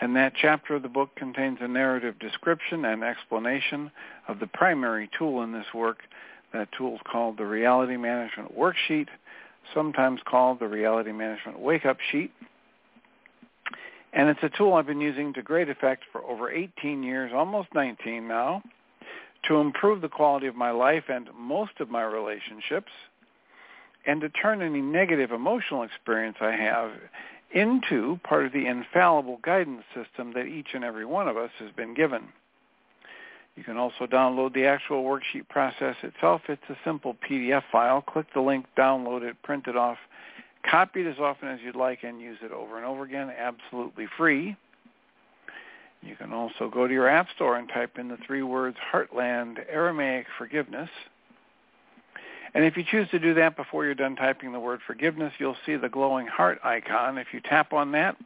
And that chapter of the book contains a narrative description and explanation of the primary tool in this work. That tool is called the Reality Management Worksheet, sometimes called the Reality Management Wake-Up Sheet. And it's a tool I've been using to great effect for over 18 years, almost 19 now, to improve the quality of my life and most of my relationships, and to turn any negative emotional experience I have into part of the infallible guidance system that each and every one of us has been given. You can also download the actual worksheet process itself. It's a simple PDF file. Click the link, download it, print it off, copy it as often as you'd like, and use it over and over again, absolutely free. You can also go to your App Store and type in the three words Heartland Aramaic Forgiveness and if you choose to do that before you're done typing the word forgiveness, you'll see the glowing heart icon. If you tap on that,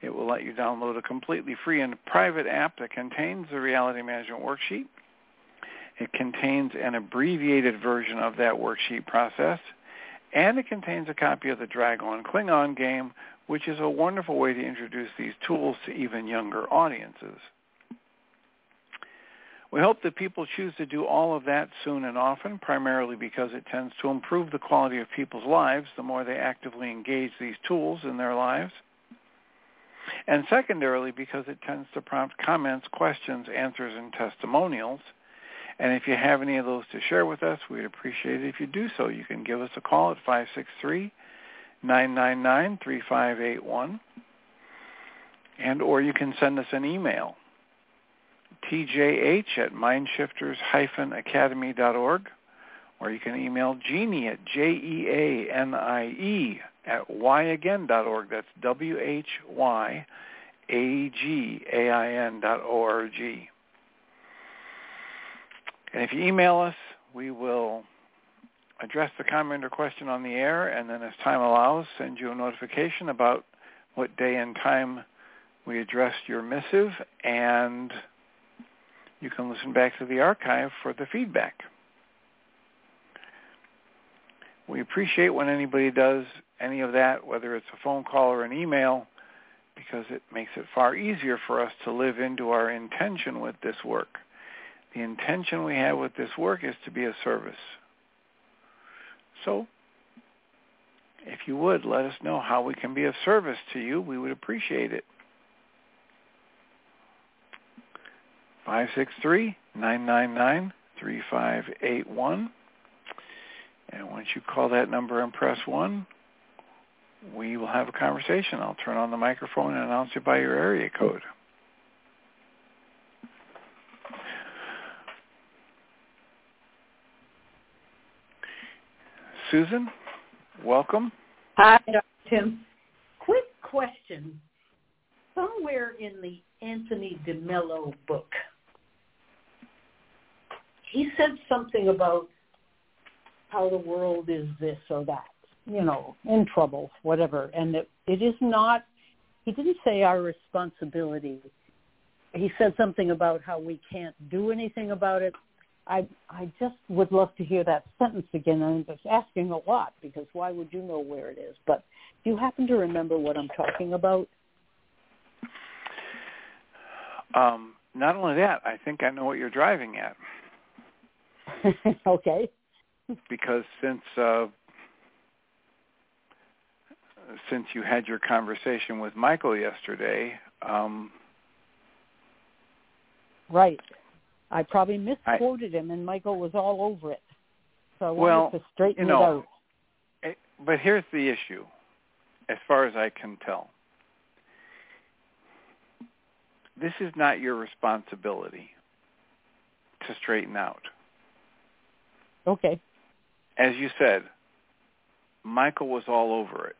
it will let you download a completely free and private app that contains the reality management worksheet. It contains an abbreviated version of that worksheet process, and it contains a copy of the Dragon Klingon game, which is a wonderful way to introduce these tools to even younger audiences. We hope that people choose to do all of that soon and often, primarily because it tends to improve the quality of people's lives the more they actively engage these tools in their lives. And secondarily, because it tends to prompt comments, questions, answers, and testimonials. And if you have any of those to share with us, we'd appreciate it if you do so. You can give us a call at 563-999-3581. And or you can send us an email tjh at mindshifters-academy.org, or you can email Jeanie at J-E-A-N-I-E at whyagain.org. That's W-H-Y-A-G-A-I-N dot O-R-G. And if you email us, we will address the comment or question on the air, and then as time allows, send you a notification about what day and time we addressed your missive and you can listen back to the archive for the feedback. We appreciate when anybody does any of that, whether it's a phone call or an email, because it makes it far easier for us to live into our intention with this work. The intention we have with this work is to be a service. So, if you would, let us know how we can be of service to you. We would appreciate it. 563-999-3581. And once you call that number and press 1, we will have a conversation. I'll turn on the microphone and announce you by your area code. Susan, welcome. Hi, Dr. Tim. Quick question. Somewhere in the Anthony DeMello book, he said something about how the world is this or that, you know, in trouble, whatever. And it, it is not, he didn't say our responsibility. He said something about how we can't do anything about it. I I just would love to hear that sentence again. I'm just asking a lot because why would you know where it is? But do you happen to remember what I'm talking about? Um, not only that, I think I know what you're driving at. okay. Because since uh, since you had your conversation with Michael yesterday, um, right. I probably misquoted I, him, and Michael was all over it. So I well, wanted to straighten you know, it out. It, but here's the issue, as far as I can tell. This is not your responsibility to straighten out. Okay. As you said, Michael was all over it.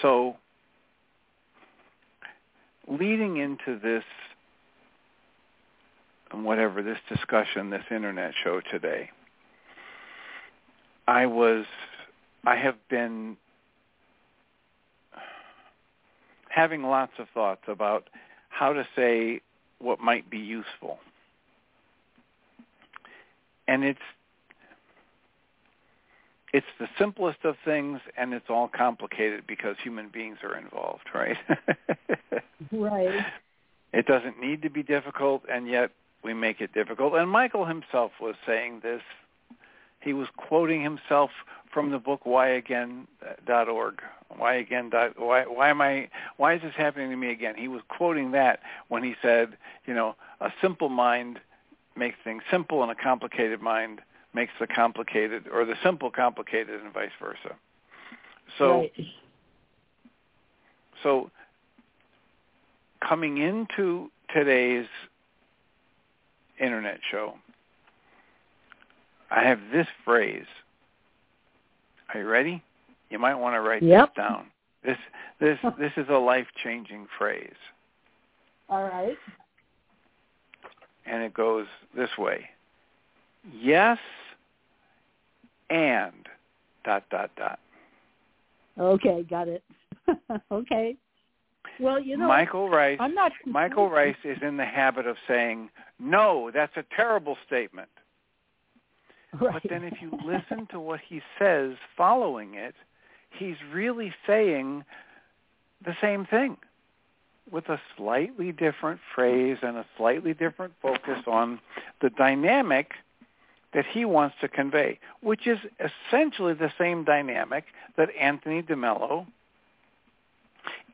So leading into this whatever this discussion, this internet show today, I was I have been having lots of thoughts about how to say what might be useful. And it's it's the simplest of things and it's all complicated because human beings are involved, right? right. It doesn't need to be difficult and yet we make it difficult. And Michael himself was saying this. He was quoting himself from the book whyagain.org. Why again? Why, why am I? Why is this happening to me again? He was quoting that when he said, you know, a simple mind makes things simple, and a complicated mind makes the complicated or the simple complicated and vice versa. So right. so coming into today's internet show, I have this phrase. Are you ready? You might want to write yep. this down. This this this is a life changing phrase. All right. And it goes this way. Yes and dot dot dot. Okay, got it. okay. Well, you know, Michael Ryce. I'm not. Michael Ryce is in the habit of saying, "No, that's a terrible statement." Right. But then, if you listen to what he says following it, he's really saying the same thing with a slightly different phrase and a slightly different focus on the dynamic that he wants to convey, which is essentially the same dynamic that Anthony DeMello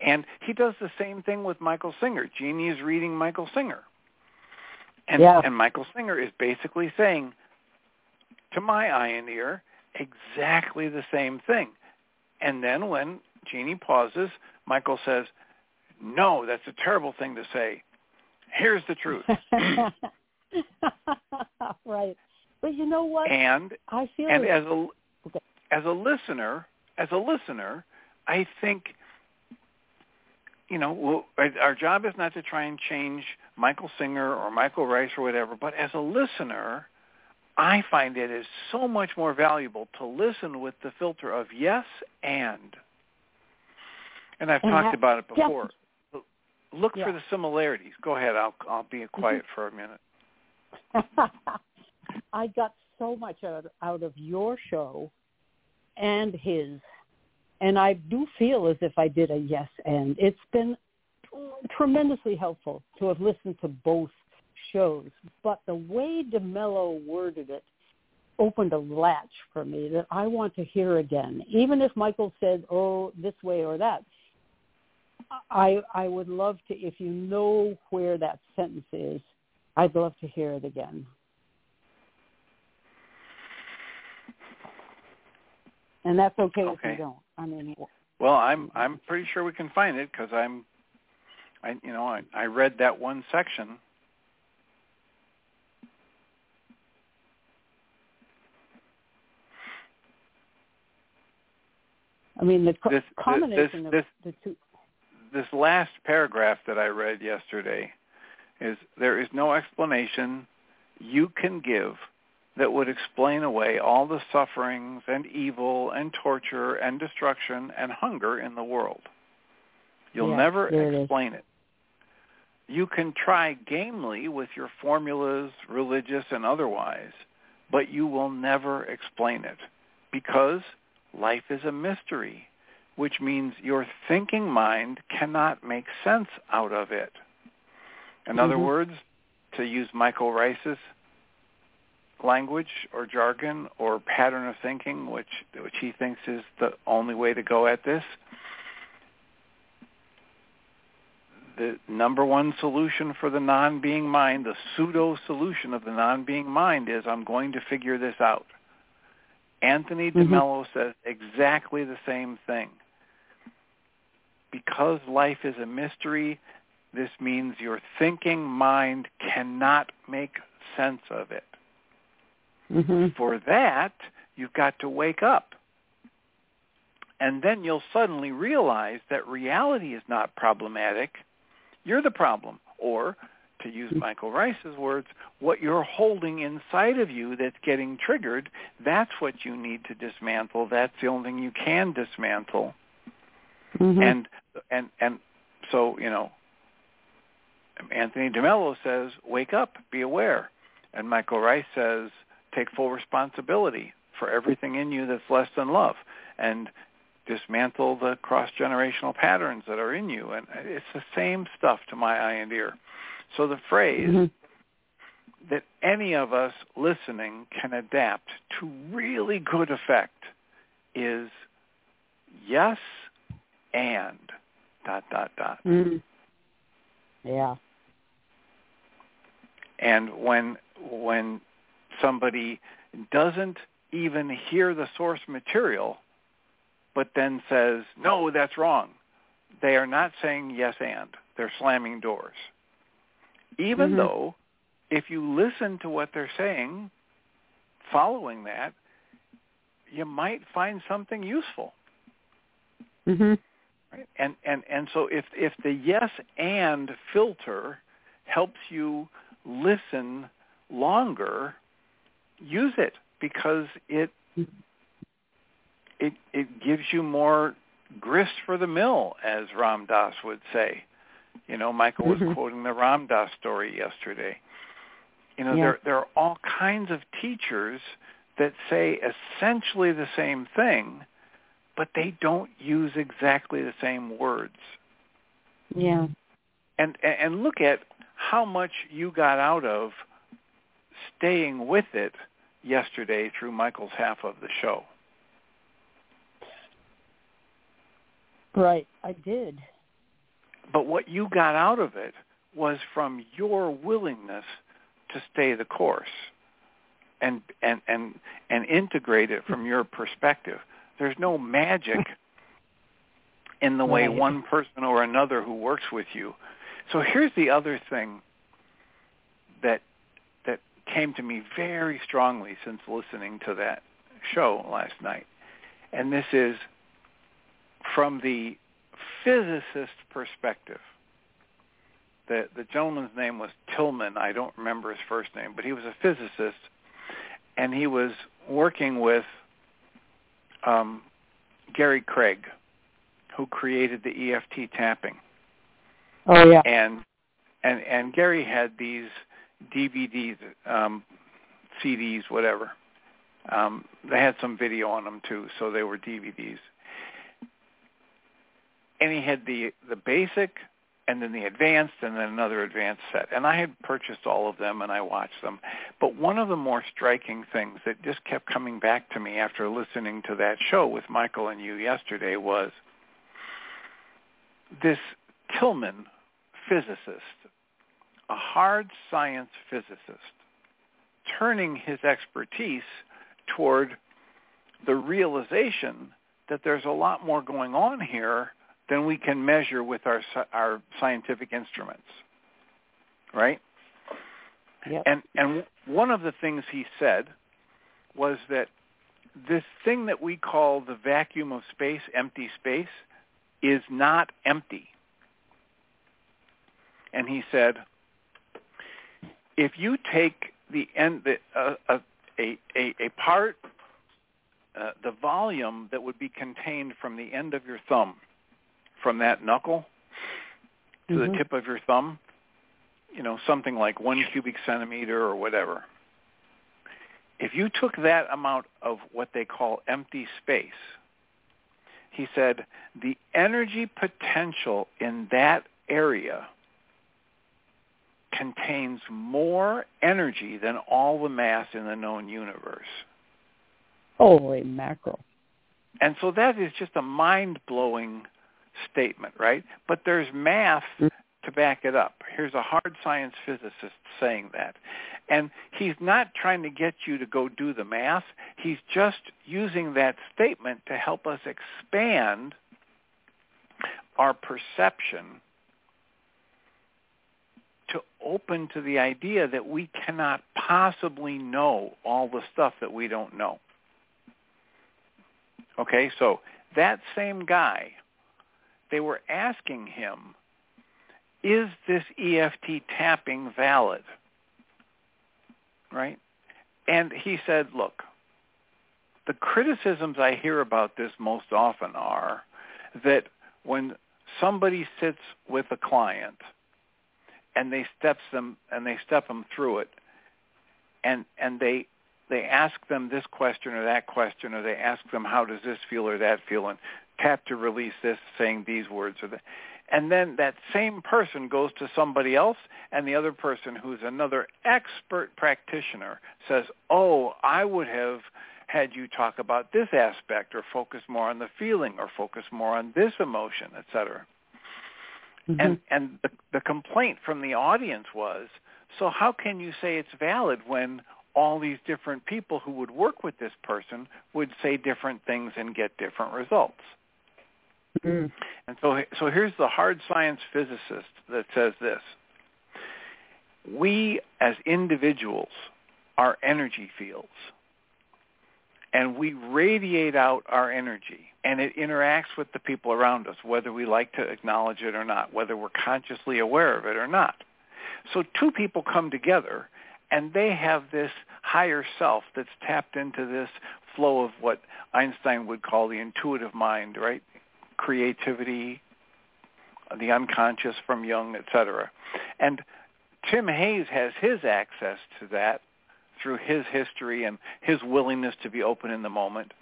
and he does the same thing with Michael Singer. Jeanie is reading Michael Singer. And, yeah. and Michael Singer is basically saying, to my eye and ear, exactly the same thing. And then when Jeanie pauses, Michael says, no, that's a terrible thing to say. Here's the truth. right. But you know what? And I feel and it. as a okay. as a listener, as a listener, I think you know, well, our job is not to try and change Michael Singer or Michael Ryce or whatever, but as a listener, I find it is so much more valuable to listen with the filter of yes and. And I've and talked about it before. Look yeah. for the similarities. Go ahead. I'll I'll be mm-hmm. quiet for a minute. I got so much out, out of your show and his and I do feel as if I did a yes and. It's been tremendously helpful to have listened to both shows. But the way DeMello worded it opened a latch for me that I want to hear again. Even if Michael said, oh, this way or that, I I would love to, if you know where that sentence is, I'd love to hear it again. and that's okay, Okay. if you don't. I mean, Well, I'm I'm pretty sure we can find it because I'm, I you know I I read that one section. I mean the This- this- combination this- of the two. This last paragraph that I read yesterday is there is no explanation you can give that would explain away all the sufferings and evil and torture and destruction and hunger in the world. You'll Yeah, never there it explain it. You can try gamely with your formulas, religious and otherwise, but you will never explain it because life is a mystery, which means your thinking mind cannot make sense out of it. In other Mhm. words, to use Michael Ryce's language or jargon or pattern of thinking, which which he thinks is the only way to go at this. The number one solution for the non-being mind, the pseudo solution of the non-being mind is I'm going to figure this out. Anthony Mhm. DeMello says exactly the same thing. Because life is a mystery, this means your thinking mind cannot make sense of it. Mhm. For that, you've got to wake up. And then you'll suddenly realize that reality is not problematic. You're the problem. Or, to use Michael Ryce's words, what you're holding inside of you that's getting triggered, that's what you need to dismantle. That's the only thing you can dismantle. Mhm. And and and so, you know, Anthony DeMello says, wake up, be aware. And Michael Ryce says, take full responsibility for everything in you that's less than love and dismantle the cross-generational patterns that are in you. And it's the same stuff to my eye and ear. So the phrase Mhm. that any of us listening can adapt to really good effect is yes and dot dot dot. Mhm. Yeah. And when when somebody doesn't even hear the source material but then says, "No, that's wrong." They are not saying yes and. They're slamming doors. Even Mhm. though if you listen to what they're saying, following that, you might find something useful. Mhm. Right? And and and so if if the yes and filter helps you listen longer, use it because it it it gives you more grist for the mill, as Ram Dass would say. You know, Michael was Mhm. quoting the Ram Dass story yesterday. You know, Yeah. there there are all kinds of teachers that say essentially the same thing, but they don't use exactly the same words. Yeah. And and look at how much you got out of staying with it yesterday through Michael's half of the show. Right. I did. But what you got out of it was from your willingness to stay the course and and and and integrate it from your perspective. There's no magic in the way Right. one person or another who works with you. So here's the other thing that that came to me very strongly since listening to that show last night. And this is from the physicist perspective. The the gentleman's name was Tillman. I don't remember his first name, but he was a physicist, and he was working with um, Gary Craig, who created the EFT tapping. Oh yeah. And and and Gary had these DVDs, um, CDs, whatever. Um, they had some video on them too, so they were DVDs. And he had the the basic, and then the advanced, and then another advanced set. And I had purchased all of them, and I watched them. But one of the more striking things that just kept coming back to me after listening to that show with Michael and you yesterday was this Tillman physicist, a hard science physicist, turning his expertise toward the realization that there's a lot more going on here than we can measure with our our scientific instruments. Right? Yep. And and one of the things he said was that this thing that we call the vacuum of space, empty space, is not empty. And he said, if you take the end, the, uh, a, a, a part, uh, the volume that would be contained from the end of your thumb, from that knuckle to Mhm. the tip of your thumb, you know, something like one cubic centimeter or whatever. If you took that amount of what they call empty space, he said the energy potential in that area contains more energy than all the mass in the known universe. Holy mackerel. And so that is just a mind-blowing statement, right? But there's math Mm. to back it up. Here's a hard science physicist saying that. And he's not trying to get you to go do the math. He's just using that statement to help us expand our perception to open to the idea that we cannot possibly know all the stuff that we don't know. Okay, so that same guy, they were asking him, is this EFT tapping valid? Right? And he said, look, the criticisms I hear about this most often are that when somebody sits with a client and they steps them and they step them through it and and they they ask them this question or that question or they ask them how does this feel or that feel and tap to release this saying these words or that and then that same person goes to somebody else and the other person who's another expert practitioner says oh i would have had you talk about this aspect or focus more on the feeling or focus more on this emotion etc Mhm. and and the, the complaint from the audience was, so how can you say it's valid when all these different people who would work with this person would say different things and get different results? Mm. And so so here's the hard science physicist that says this. We as individuals are energy fields. And we radiate out our energy and it interacts with the people around us, whether we like to acknowledge it or not, whether we're consciously aware of it or not. So two people come together and they have this higher self that's tapped into this flow of what Einstein would call the intuitive mind, right? Creativity, the unconscious from Jung, etc. And Tim Hayes has his access to that through his history and his willingness to be open in the moment.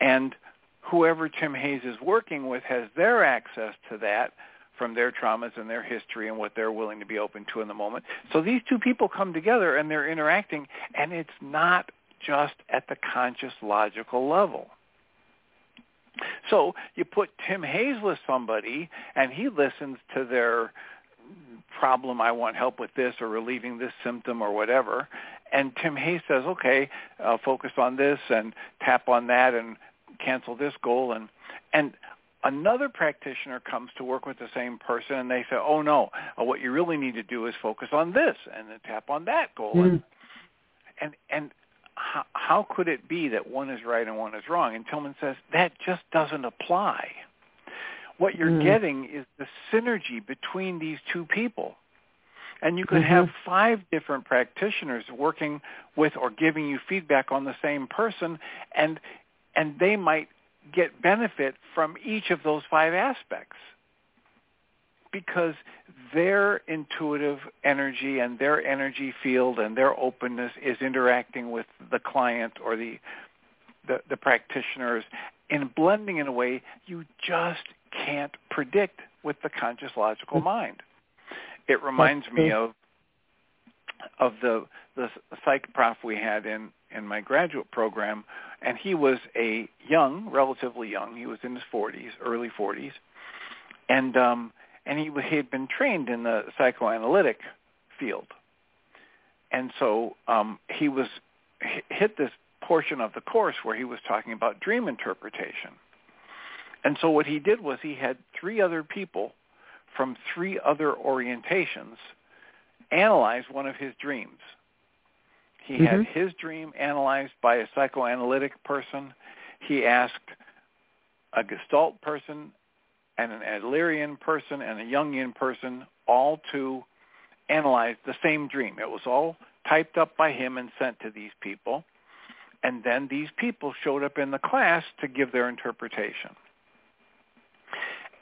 And whoever Tim Hayes is working with has their access to that from their traumas and their history and what they're willing to be open to in the moment. So these two people come together and they're interacting and it's not just at the conscious logical level. So you put Tim Hayes with somebody and he listens to their problem, I want help with this or relieving this symptom or whatever. And Tim Hayes says, okay, uh, focus on this and tap on that and cancel this goal. And, and another practitioner comes to work with the same person and they say, oh no, uh, what you really need to do is focus on this and then tap on that goal. Mm. And, and, and how, how could it be that one is right and one is wrong? And Tillman says, that just doesn't apply. What you're Mm. getting is the synergy between these two people. And you could Mhm. have five different practitioners working with or giving you feedback on the same person and and they might get benefit from each of those five aspects because their intuitive energy and their energy field and their openness is interacting with the client or the the, the practitioners in blending in a way you just can't predict with the conscious logical mind. It reminds me of of the the psych prof we had in in my graduate program, and he was a young, relatively young. He was in his 40s, early 40s, and um, and he he had been trained in the psychoanalytic field, and so um, he was hit this portion of the course where he was talking about dream interpretation. And so what he did was he had three other people from three other orientations analyze one of his dreams. He mm-hmm. had his dream analyzed by a psychoanalytic person. He asked a Gestalt person and an Adlerian person and a Jungian person all to analyze the same dream. It was all typed up by him and sent to these people. And then these people showed up in the class to give their interpretation.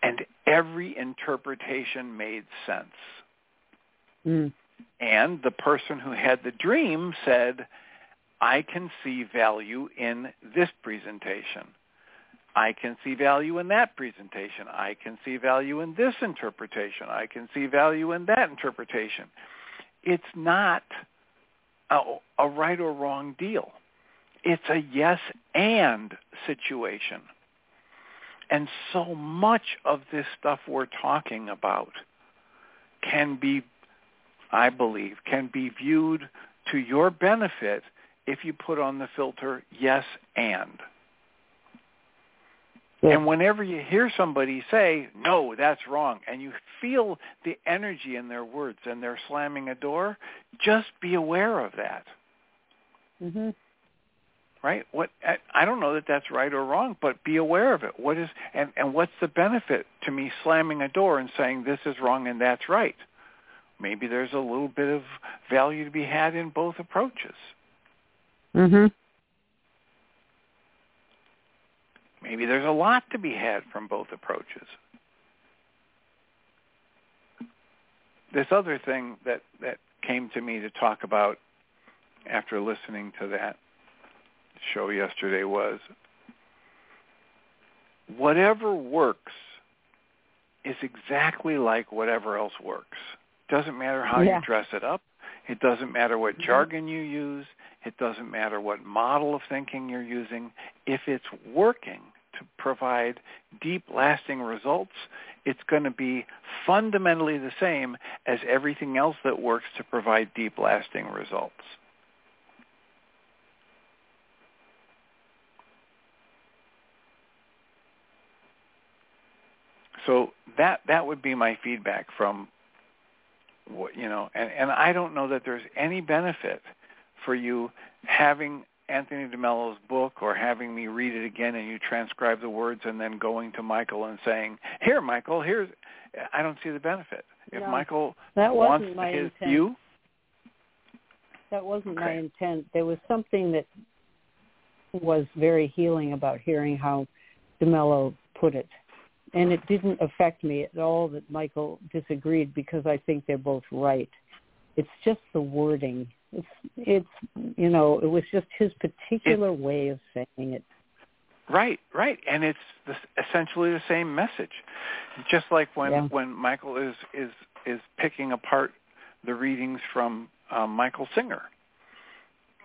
And every interpretation made sense. Mm. And the person who had the dream said, I can see value in this presentation. I can see value in that presentation. I can see value in this interpretation. I can see value in that interpretation. It's not a, a right or wrong deal. It's a yes and situation. And so much of this stuff we're talking about can be, I believe, can be viewed to your benefit if you put on the filter yes and. And whenever you hear somebody say, no, that's wrong, and you feel the energy in their words and they're slamming a door, just be aware of that. Mm-hmm. Right? What I, I don't know that that's right or wrong, but be aware of it. What is and and what's the benefit to me slamming a door and saying this is wrong and that's right? Maybe there's a little bit of value to be had in both approaches. Mhm. Maybe there's a lot to be had from both approaches. This other thing that, that came to me to talk about after listening to that show yesterday was whatever works is exactly like whatever else works. Doesn't matter how yeah. you dress it up. It doesn't matter what mm-hmm. jargon you use. It doesn't matter what model of thinking you're using. If it's working, to provide deep, lasting results, it's going to be fundamentally the same as everything else that works to provide deep, lasting results. So that that would be my feedback from what you know, and, and I don't know that there's any benefit for you having Anthony DeMello's book or having me read it again and you transcribe the words and then going to Michael and saying, "Here, Michael, here's." I don't see the benefit. If no, Michael that wants my his intent. view, that wasn't okay. my intent. There was something that was very healing about hearing how DeMello put it. And it didn't affect me at all that Michael disagreed because I think they're both right. It's just the wording it's it's you know it was just his particular it, way of saying it. Right, right, and it's the, essentially the same message. Just like when yeah. when Michael is is is picking apart the readings from um, Michael Singer,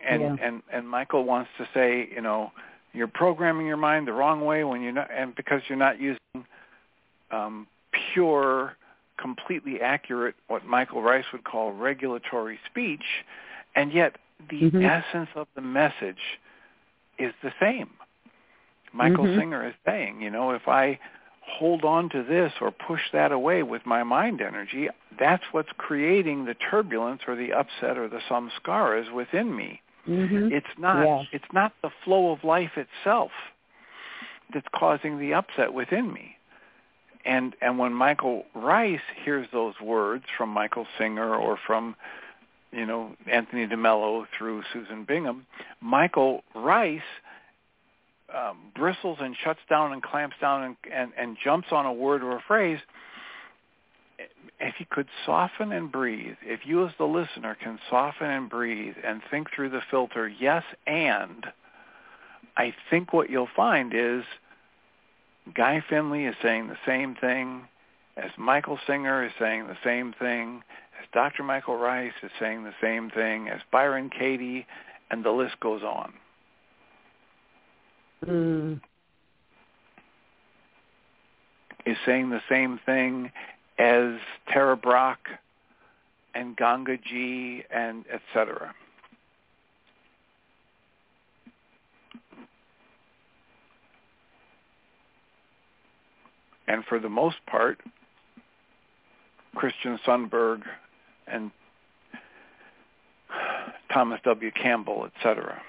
and yeah. and and Michael wants to say, you know, you're programming your mind the wrong way when you're not, and because you're not using um, pure, completely accurate, what Michael Ryce would call regulatory speech, and yet the mm-hmm. essence of the message is the same. Michael mm-hmm. Singer is saying, you know, if I hold on to this or push that away with my mind energy, that's what's creating the turbulence or the upset or the samskaras within me. Mm-hmm. It's not yeah. it's not the flow of life itself that's causing the upset within me. And and when Michael Ryce hears those words from Michael Singer or from you know, Anthony DeMello through Susan Bingham, Michael Ryce um, bristles and shuts down and clamps down and, and, and jumps on a word or a phrase. If he could soften and breathe, if you as the listener can soften and breathe and think through the filter, yes, and, I think what you'll find is Guy Finley is saying the same thing as Michael Singer is saying the same thing as Dr. Michael Ryce is saying the same thing, as Byron Katie, and the list goes on. Mm. Is saying the same thing as Tara Brach and Gangaji and etc. And for the most part, Christian Sundberg and Thomas W. Campbell, etc.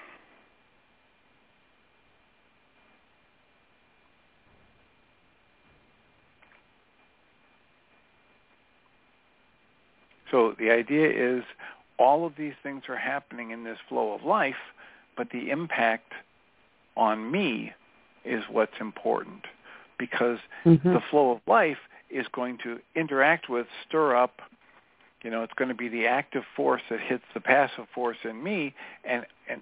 So the idea is all of these things are happening in this flow of life, but the impact on me is what's important because mm-hmm. the flow of life is going to interact with, stir up, you know, it's going to be the active force that hits the passive force in me, and, and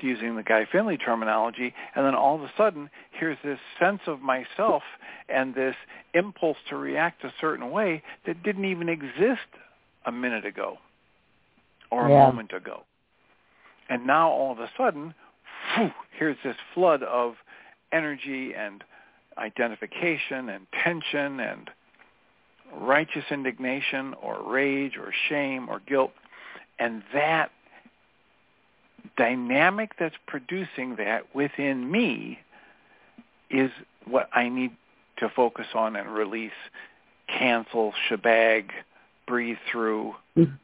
using the Guy Finley terminology, and then all of a sudden, here's this sense of myself and this impulse to react a certain way that didn't even exist a minute ago or a yeah. moment ago. And now all of a sudden, whew, here's this flood of energy and identification and tension and righteous indignation or rage or shame or guilt. And that dynamic that's producing that within me is what I need to focus on and release, cancel, shebag, breathe through,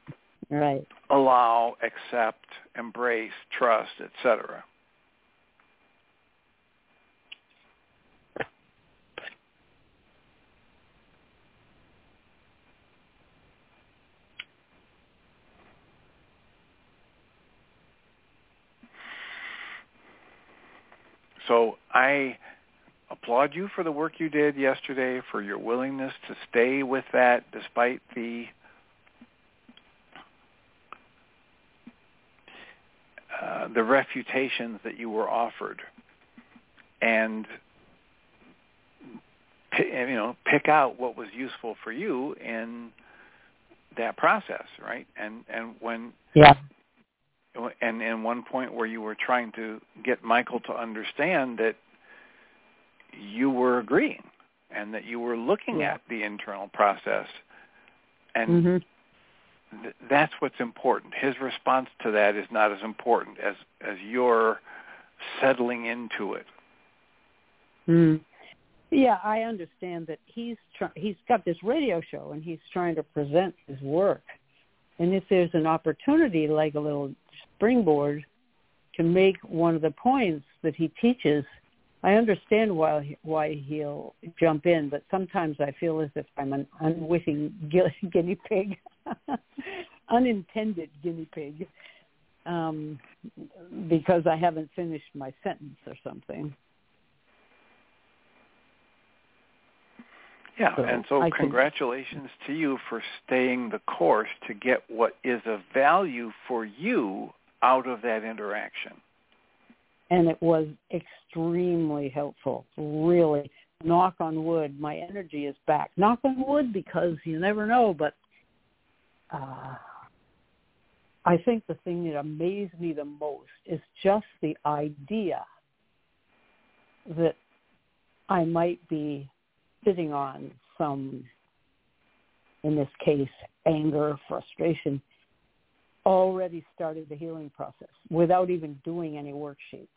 right. allow, accept, embrace, trust, etc. So I applaud you for the work you did yesterday, for your willingness to stay with that despite the uh, the refutations that you were offered, and you know pick out what was useful for you in that process, right? And and when yeah and in one point where you were trying to get Michael to understand that you were agreeing and that you were looking yeah. at the internal process and mm-hmm. th- that's what's important his response to that is not as important as as your settling into it mm. yeah i understand that he's try- he's got this radio show and he's trying to present his work and if there's an opportunity like a little springboard to make one of the points that he teaches, I understand why why he'll jump in, but sometimes I feel as if I'm an unwitting guinea pig, unintended guinea pig, um, because I haven't finished my sentence or something. Yeah, so and so I congratulations to you for staying the course to get what is of value for you out of that interaction. And it was extremely helpful, really. Knock on wood, my energy is back. Knock on wood because you never know, but uh, I think the thing that amazed me the most is just the idea that I might be sitting on some, in this case, anger, frustration, already started the healing process without even doing any worksheets.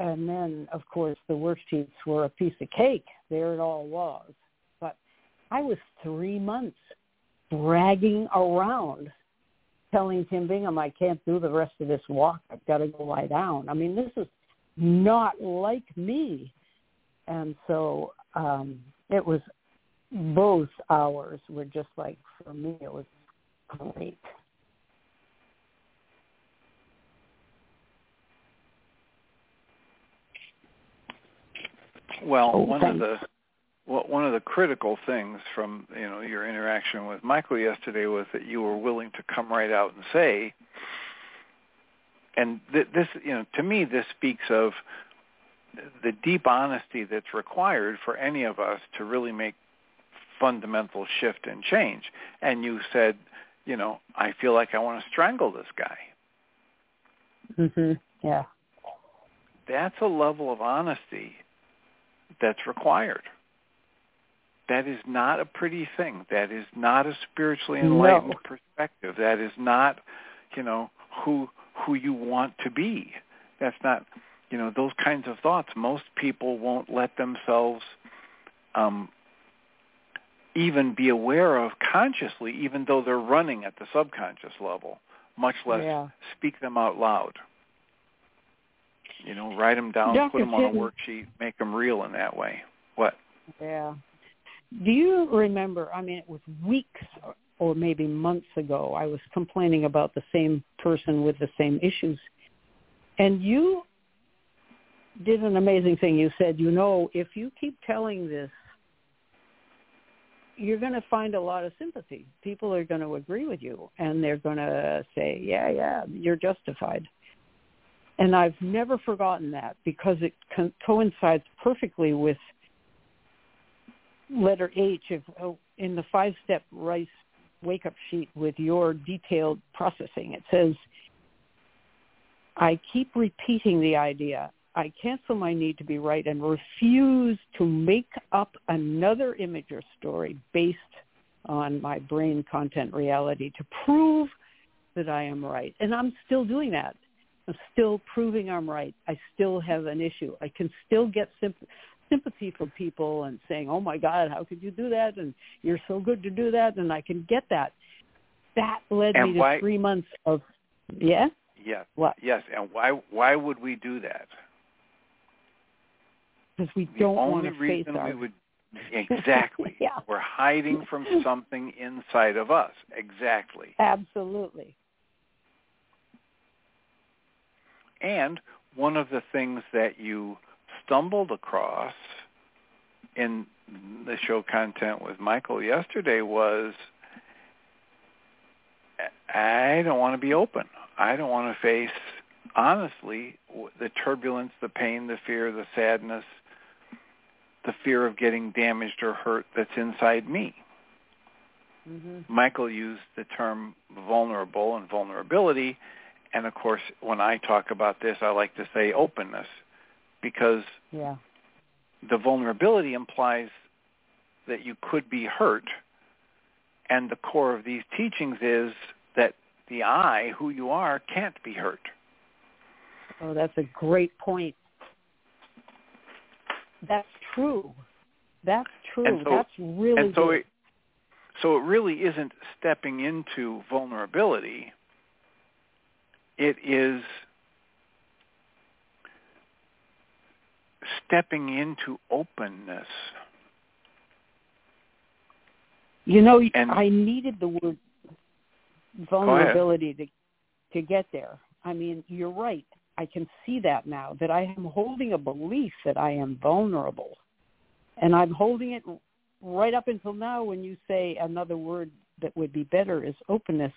And then, of course, the worksheets were a piece of cake. There it all was. But I was three months bragging around, telling Tim Bingham, I can't do the rest of this walk. I've got to go lie down. I mean, this is not like me. And so um, it was both hours were just like, for me, it was great. Well, oh, one of the well, one of the critical things from you know your interaction with Michael yesterday was that you were willing to come right out and say, and th- this you know to me this speaks of the deep honesty that's required for any of us to really make fundamental shift and change. And you said, you know, I feel like I want to strangle this guy. Mhm. Yeah. That's a level of honesty that's required. That is not a pretty thing. That is not a spiritually enlightened no. perspective. That is not, you know, who who you want to be. That's not, you know, those kinds of thoughts. Most people won't let themselves um, even be aware of consciously, even though they're running at the subconscious level, much less yeah. speak them out loud. You know, write them down, Dr. put them on a worksheet, make them real in that way. What? Yeah. Do you remember? I mean, it was weeks or maybe months ago. I was complaining about the same person with the same issues, and you did an amazing thing. You said, you know, if you keep telling this, you're going to find a lot of sympathy. People are going to agree with you, and they're going to say, yeah, yeah, you're justified. And I've never forgotten that because it co- coincides perfectly with letter H of, oh, in the five-step Ryce wake-up sheet with your detailed processing. It says, I keep repeating the idea. I cancel my need to be right and refuse to make up another image or story based on my brain content reality to prove that I am right. And I'm still doing that. I'm still proving I'm right. I still have an issue. I can still get symp- sympathy from people and saying, "Oh my God, how could you do that?" and "You're so good to do that," and I can get that. That led And me to why- three months of, yeah, Yes. what? Yes. And why why would we do that? Because we The don't want to face our would exactly. Yeah. We're hiding from something inside of us. Exactly. absolutely. And one of the things that you stumbled across in the show content with Michael yesterday was I don't want to be open. I don't want to face honestly the turbulence, the pain, the fear, the sadness, the fear of getting damaged or hurt that's inside me. Mm-hmm. Michael used the term vulnerable and vulnerability. And of course, when I talk about this, I like to say openness because Yeah. the vulnerability implies that you could be hurt. And the core of these teachings is that the I, who you are, can't be hurt. Oh, that's a great point. That's true. That's true. And so- that's really and so good. it, so it really isn't stepping into vulnerability. It is stepping into openness. You know, And- I needed the word vulnerability to to get there. I mean, you're right. I can see that now that I am holding a belief that I am vulnerable. And I'm holding it right up until now when you say another word that would be better is openness.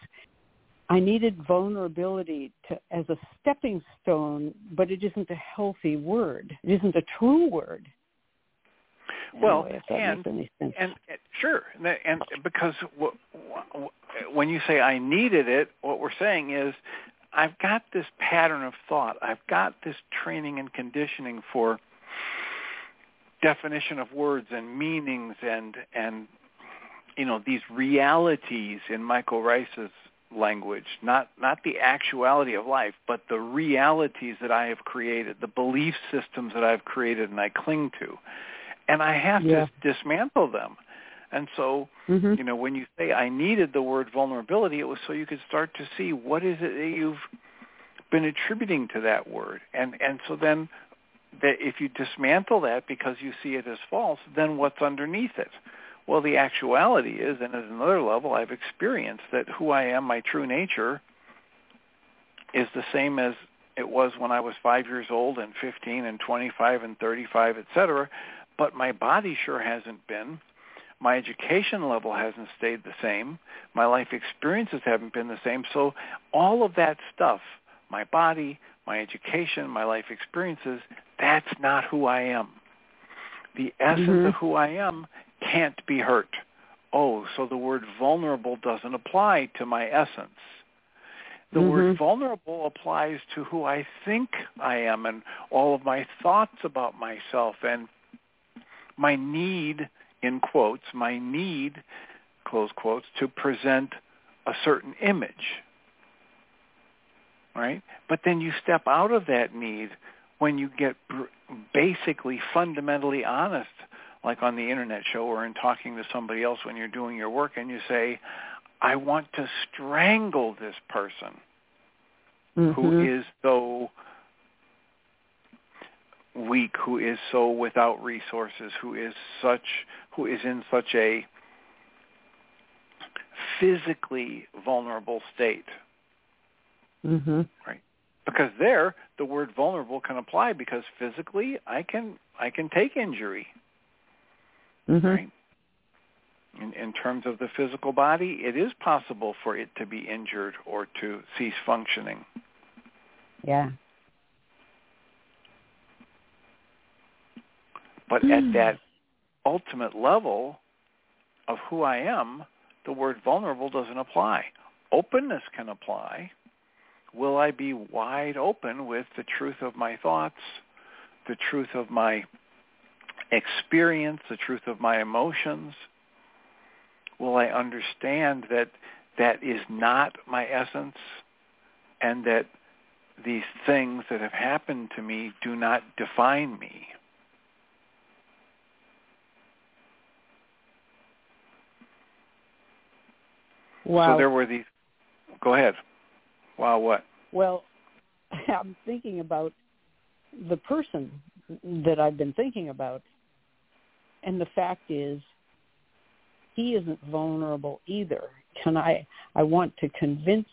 I needed vulnerability to as a stepping stone, but it isn't a healthy word. It isn't a true word. Well, Anyway, and- makes any sense. And and sure, and because wh- wh- when you say I needed it, what we're saying is I've got this pattern of thought. I've got this training and conditioning for definition of words and meanings and and you know these realities in Michael Ryce's language, not not the actuality of life, but the realities that I have created, the belief systems that I've created and I cling to. And I have Yeah. to dismantle them. And so, Mhm. you know, when you say I needed the word vulnerability, it was so you could start to see what is it that you've been attributing to that word. And and so then that if you dismantle that because you see it as false, then what's underneath it? Well, the actuality is, and at another level, I've experienced that who I am, my true nature, is the same as it was when I was five years old and 15 and 25 and 35, et cetera. But my body sure hasn't been. My education level hasn't stayed the same. My life experiences haven't been the same. So all of that stuff, my body, my education, my life experiences, that's not who I am. The essence Mhm. of who I am can't be hurt. Oh, so the word vulnerable doesn't apply to my essence. The word Mhm. vulnerable applies to who I think I am and all of my thoughts about myself and my need, in quotes, my need, close quotes, to present a certain image. Right? But then you step out of that need when you get basically fundamentally honest like on the internet show or in talking to somebody else when you're doing your work and you say, I want to strangle this person mm-hmm. who is so weak, who is so without resources, who is such who is in such a physically vulnerable state. Mm-hmm. Right. Because there the word vulnerable can apply because physically I can I can take injury. Mm-hmm. Right. In, in terms of the physical body, it is possible for it to be injured or to cease functioning. Yeah. But at that ultimate level of who I am, the word vulnerable doesn't apply. Openness can apply. Will I be wide open with the truth of my thoughts, the truth of my experience, the truth of my emotions? Will I understand that that is not my essence and that these things that have happened to me do not define me? Wow. So there were these. Go ahead. Wow, what? Well, I'm thinking about the person that I've been thinking about, and the fact is, he isn't vulnerable either. Can I? I want to convince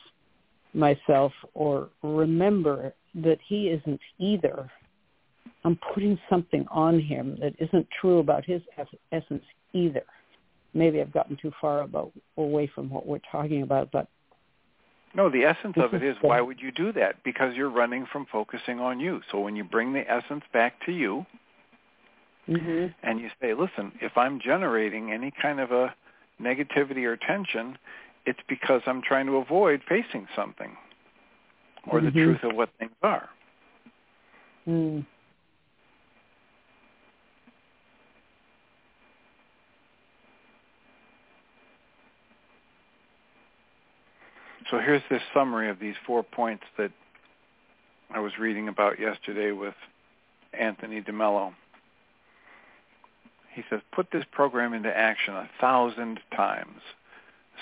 myself or remember that he isn't either. I'm putting something on him that isn't true about his essence either maybe I've gotten too far about away from what we're talking about, but no, the essence of it is why would you do that? Because you're running from focusing on you. So when you bring the essence back to you mm-hmm. and you say, listen, if I'm generating any kind of a negativity or tension, it's because I'm trying to avoid facing something or mm-hmm. the truth of what things are. Mm. So here's this summary of these four points that I was reading about yesterday with Anthony DeMello. He says, put this program into action a thousand times.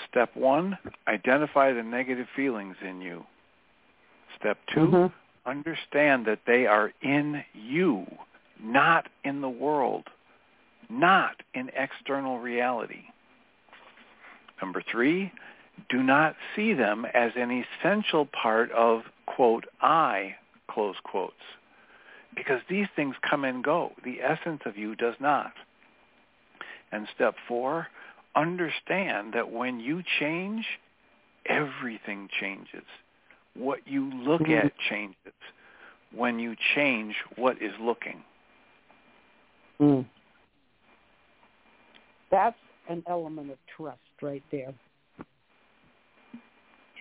Step one, identify the negative feelings in you. Step 2 mm-hmm. understand that they are in you, not in the world, not in external reality. Number three, do not see them as an essential part of, quote, I, close quotes. Because these things come and go. The essence of you does not. And step four, understand that when you change, everything changes. What you look mm-hmm. at changes. When you change, what is looking? Mm. That's an element of trust right there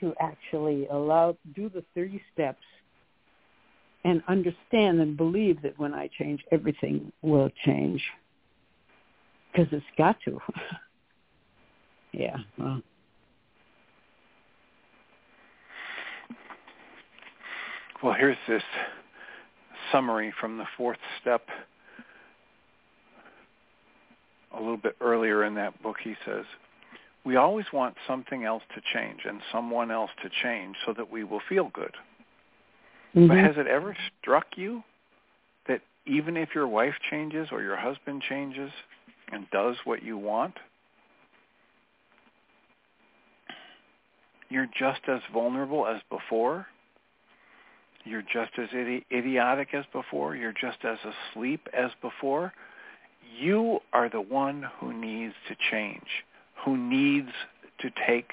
to actually allow do the 30 steps and understand and believe that when I change, everything will change. Because it's got to. yeah. Well. well, here's this summary from the fourth step. A little bit earlier in that book, he says, we always want something else to change and someone else to change so that we will feel good. Mm-hmm. But has it ever struck you that even if your wife changes or your husband changes and does what you want, you're just as vulnerable as before? You're just as idi- idiotic as before? You're just as asleep as before? You are the one who needs to change who needs to take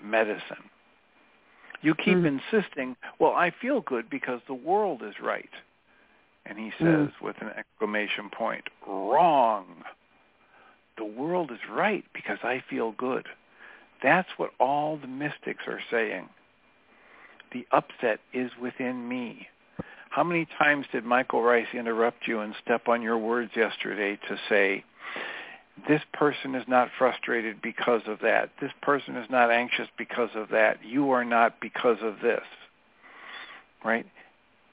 medicine. You keep mm. insisting, well, I feel good because the world is right. And he says mm. with an exclamation point, wrong. The world is right because I feel good. That's what all the mystics are saying. The upset is within me. How many times did Michael Ryce interrupt you and step on your words yesterday to say, this person is not frustrated because of that. This person is not anxious because of that. You are not because of this. Right?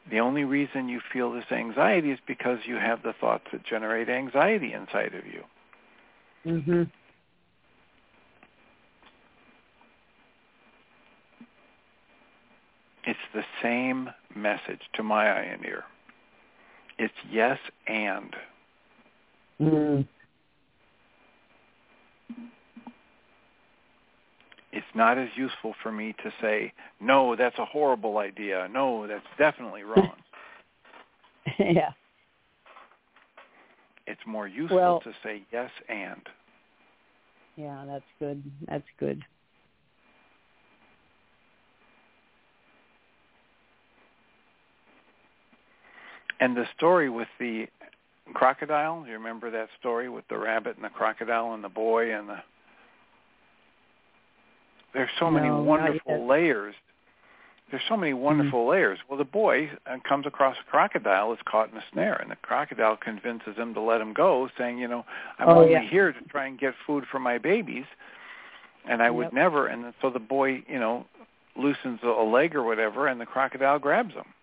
The only reason you feel this anxiety is because you have the thoughts that generate anxiety inside of you. Mhm. It's the same message to my eye and ear. It's yes and. Mm. It's not as useful for me to say, no, that's a horrible idea. No, that's definitely wrong. yeah. It's more useful Well- to say yes and. Yeah, that's good. That's good. And the story with the crocodile, you remember that story with the rabbit and the crocodile and the boy and the There's so many No, not wonderful layers. There's so many wonderful layers. Well, the boy uh, comes across a crocodile, is caught in a snare, and the crocodile convinces him to let him go, saying, you know, I'm Oh, only yeah. here to try and get food for my babies, and I would never. And so the boy, you know, loosens a leg or whatever, and the crocodile grabs him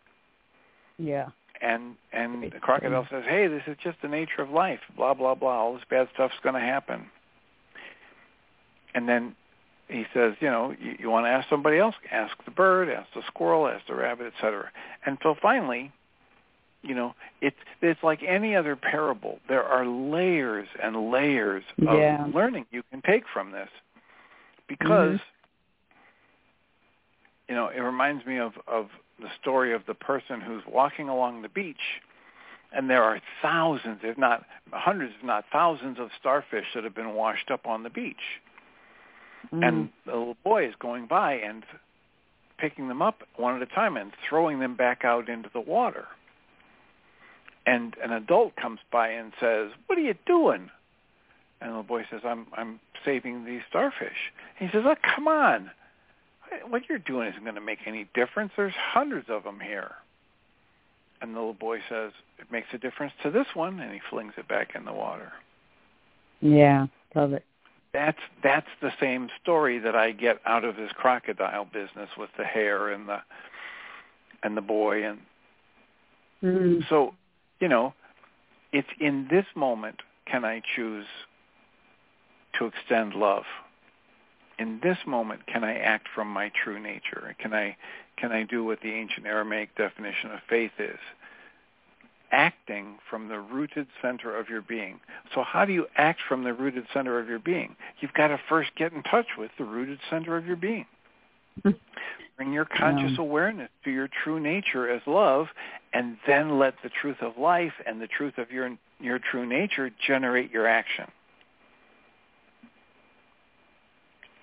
Yeah. And and the crocodile says, "Hey, this is just the nature of life. Blah blah blah. All this bad stuff's going to happen." And then he says, "You know, you, you want to ask somebody else? Ask the bird, ask the squirrel, ask the rabbit, etc." Until finally, you know, it's it's like any other parable. There are layers and layers of Yeah. learning you can take from this, because. Mm-hmm. You know, it reminds me of, of the story of the person who's walking along the beach and there are thousands, if not hundreds, if not thousands of starfish that have been washed up on the beach. Mm. And the little boy is going by and picking them up one at a time and throwing them back out into the water. And an adult comes by and says, "What are you doing?" And the little boy says, "I'm I'm saving these starfish." And he says, "Oh, come on! What you're doing isn't going to make any difference. There's hundreds of them here." And the little boy says, "It makes a difference to this one," and he flings it back in the water. yeah. Love it. That's that's the same story that I get out of this crocodile business with the hare and the and the boy and Mm. so you know it's in this moment can I choose to extend love in this moment can I act from my true nature? Can I can I do what the ancient Aramaic definition of faith is? Acting from the rooted center of your being. So how do you act from the rooted center of your being? You've got to first get in touch with the rooted center of your being. Bring your conscious awareness to your true nature as love and then let the truth of life and the truth of your your true nature generate your action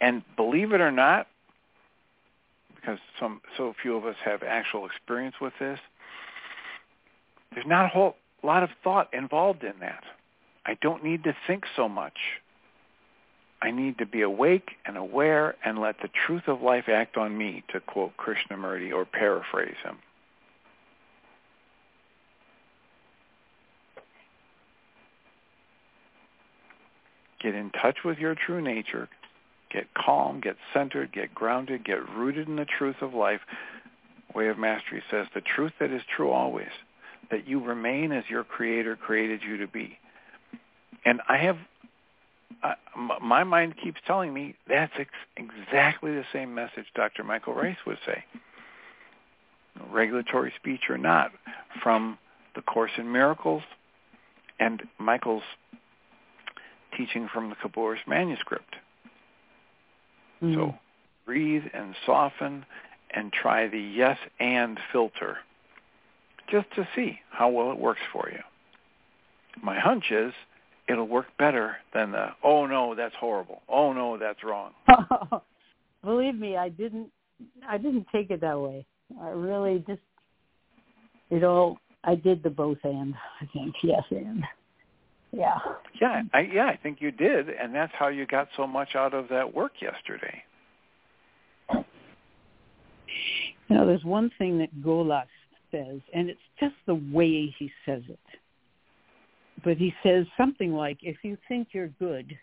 and believe it or not because some so few of us have actual experience with this there's not a whole lot of thought involved in that i don't need to think so much I need to be awake and aware and let the truth of life act on me, to quote Krishnamurti or paraphrase him. Get in touch with your true nature. Get calm, get centered, get grounded, get rooted in the truth of life. Way of Mastery says the truth that is true always, that you remain as your Creator created you to be. And I have my mind keeps telling me that's ex- exactly the same message Dr. Michael Ryce would say, regulatory speech or not, from the Course in Miracles and Michael's teaching from the Kabbalist manuscript. Mm. So breathe and soften and try the yes and filter just to see how well it works for you. My hunch is it'll work better than the oh no that's horrible oh no that's wrong Believe me, I didn't. I didn't take it that way. I really just. It all. I did the both and. I think yes and. Yeah. yeah i yeah i think you did and that's how you got so much out of that work yesterday You know, there's one thing that Golas says, and it's just the way he says it. But he says something like, if you think you're good,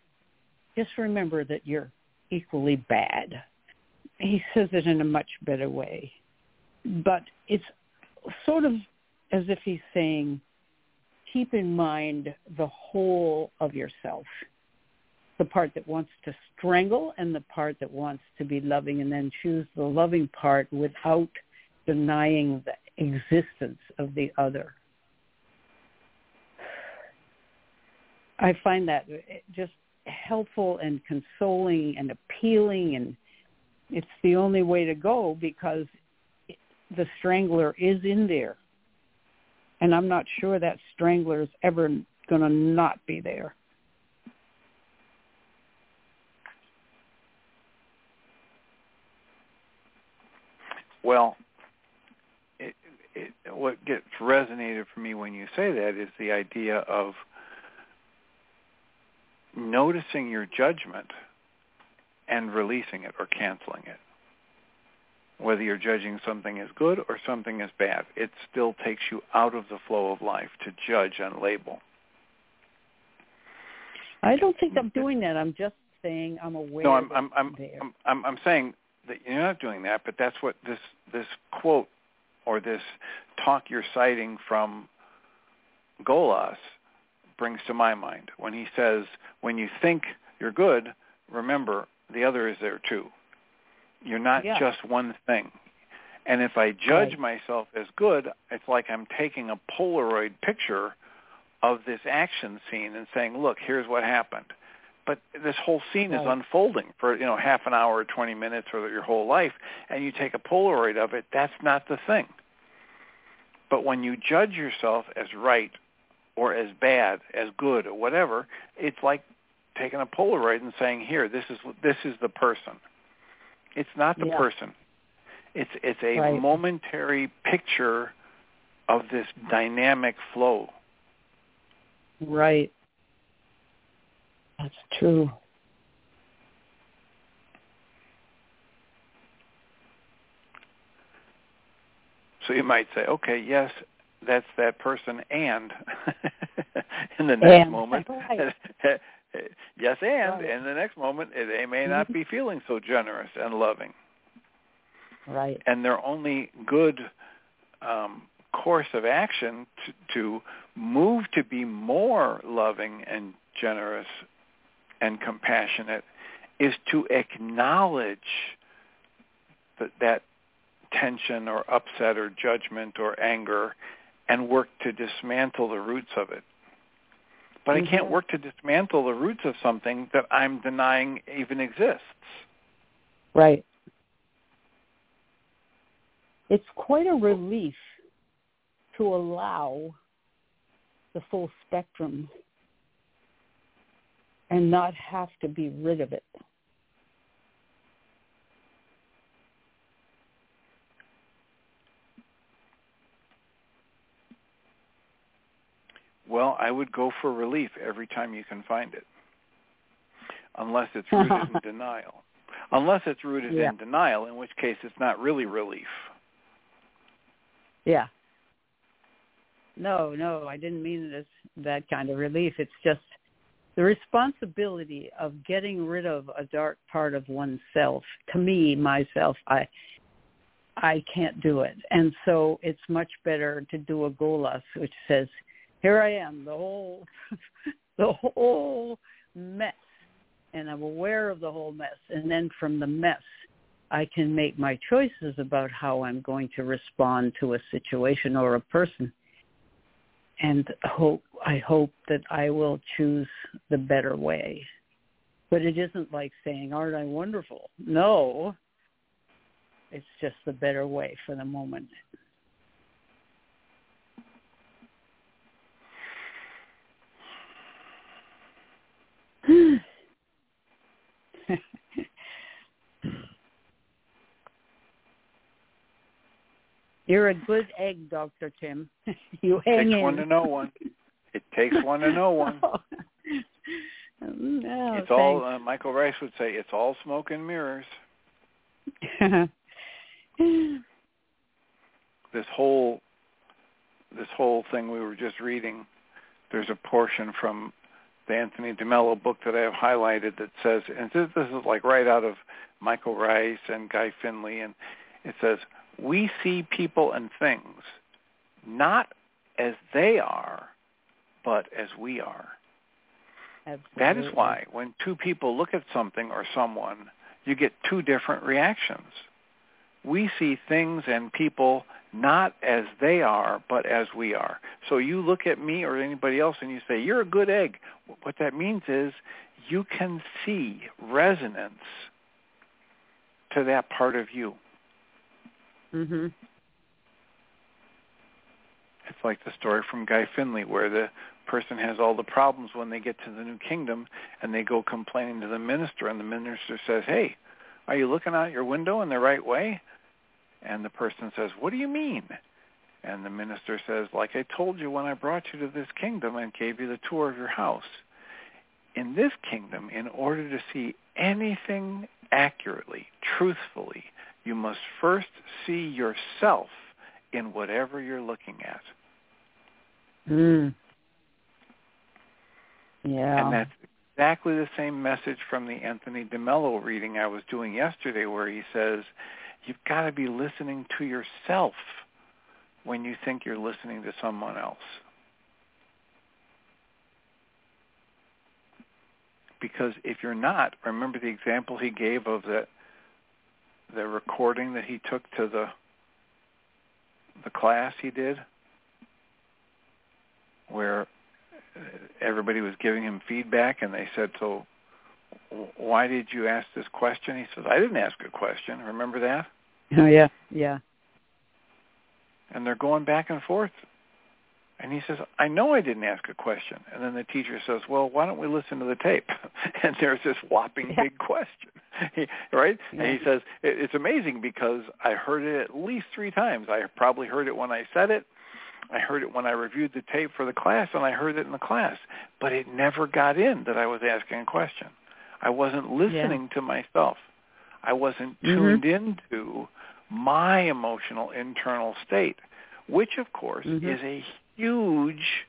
just remember that you're equally bad. He says it in a much better way. But it's sort of as if he's saying, keep in mind the whole of yourself, the part that wants to strangle and the part that wants to be loving, and then choose the loving part without denying the existence of the other. I find that just helpful and consoling and appealing and it's the only way to go because the strangler is in there. And I'm not sure that strangler is ever going to not be there. Well, it, it, what gets resonated for me when you say that is the idea of noticing your judgment and releasing it or canceling it. Whether you're judging something as good or something as bad, it still takes you out of the flow of life to judge and label. I don't think I'm doing that. I'm just saying I'm aware. No, I'm I'm I'm, I'm I'm I'm saying that you're not doing that, but that's what this this quote or this talk you're citing from Golas brings to my mind when he says, when you think you're good, remember the other is there too. You're not yeah. just one thing. And if I judge right. myself as good, it's like I'm taking a Polaroid picture of this action scene and saying, look, here's what happened. But this whole scene right. is unfolding for, you know, half an hour or 20 minutes or your whole life, and you take a Polaroid of it, that's not the thing. But when you judge yourself as right or as bad, as good, or whatever, it's like taking a Polaroid and saying, "Here, this is this is the person." It's not the yeah. person. It's it's a right. momentary picture of this dynamic flow. Right. That's true. So you might say, okay, yes, that's that person, and in the next and, moment, right. yes, and in the next moment, they may not be feeling so generous and loving. Right. And their only good um, course of action to, to move to be more loving and generous and compassionate is to acknowledge that, that tension or upset or judgment or anger and work to dismantle the roots of it. But mm-hmm. I can't work to dismantle the roots of something that I'm denying even exists. Right. It's quite a relief to allow the full spectrum and not have to be rid of it. Well, I would go for relief every time you can find it. Unless it's rooted in denial. Unless it's rooted yeah. in denial, in which case it's not really relief. Yeah. No, no, I didn't mean it as that kind of relief. It's just the responsibility of getting rid of a dark part of oneself. To me, myself, I I can't do it. And so it's much better to do a golas which says, here I am, the whole the whole mess and I'm aware of the whole mess and then from the mess I can make my choices about how I'm going to respond to a situation or a person. And hope I hope that I will choose the better way. But it isn't like saying, Aren't I wonderful? No. It's just the better way for the moment. You're a good egg, Dr. Tim. you hang in. It takes in. one to know one. It takes one to know one. no, it's all uh, Michael Ryce would say. It's all smoke and mirrors. this whole this whole thing we were just reading. There's a portion from the Anthony DeMello book that I have highlighted that says, and this, this is like right out of Michael Ryce and Guy Finley, and it says, we see people and things not as they are, but as we are. Absolutely. That is why when two people look at something or someone, you get two different reactions. We see things and people not as they are, but as we are. So you look at me or anybody else and you say, you're a good egg. What that means is you can see resonance to that part of you. Mhm. It's like the story from Guy Finley where the person has all the problems when they get to the new kingdom and they go complaining to the minister and the minister says, "Hey, are you looking out your window in the right way?" And the person says, "What do you mean?" And the minister says, "Like I told you when I brought you to this kingdom and gave you the tour of your house. In this kingdom, in order to see anything accurately, truthfully, you must first see yourself in whatever you're looking at." Mm. Yeah. And that's exactly the same message from the Anthony DeMello reading I was doing yesterday where he says, you've got to be listening to yourself when you think you're listening to someone else. Because if you're not, remember the example he gave of the the recording that he took to the the class he did where everybody was giving him feedback and they said so why did you ask this question he says i didn't ask a question remember that Oh yeah, yeah. and they're going back and forth and he says i know i didn't ask a question and then the teacher says well why don't we listen to the tape and there's this whopping Yeah. big question right Yeah. and he says it's amazing because i heard it at least three times i probably heard it when i said it I heard it when I reviewed the tape for the class, and I heard it in the class. But it never got in that I was asking a question. I wasn't listening to myself. I wasn't Mhm. tuned into my emotional internal state, which, of course, Mhm. is a huge,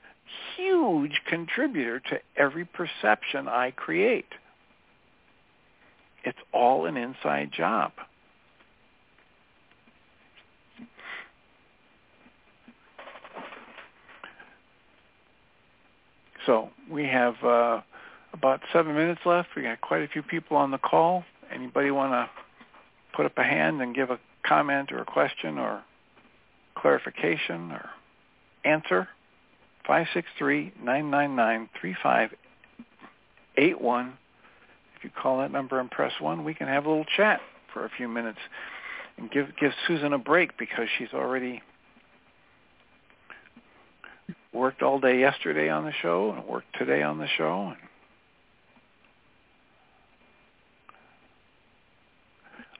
huge contributor to every perception I create. It's all an inside job. So we have uh, about seven minutes left. We got quite a few people on the call. Anybody want to put up a hand and give a comment or a question or clarification or answer? Five six three nine nine nine three five eight one. If you call that number and press one, we can have a little chat for a few minutes and give give Susan a break because she's already worked all day yesterday on the show and worked today on the show. And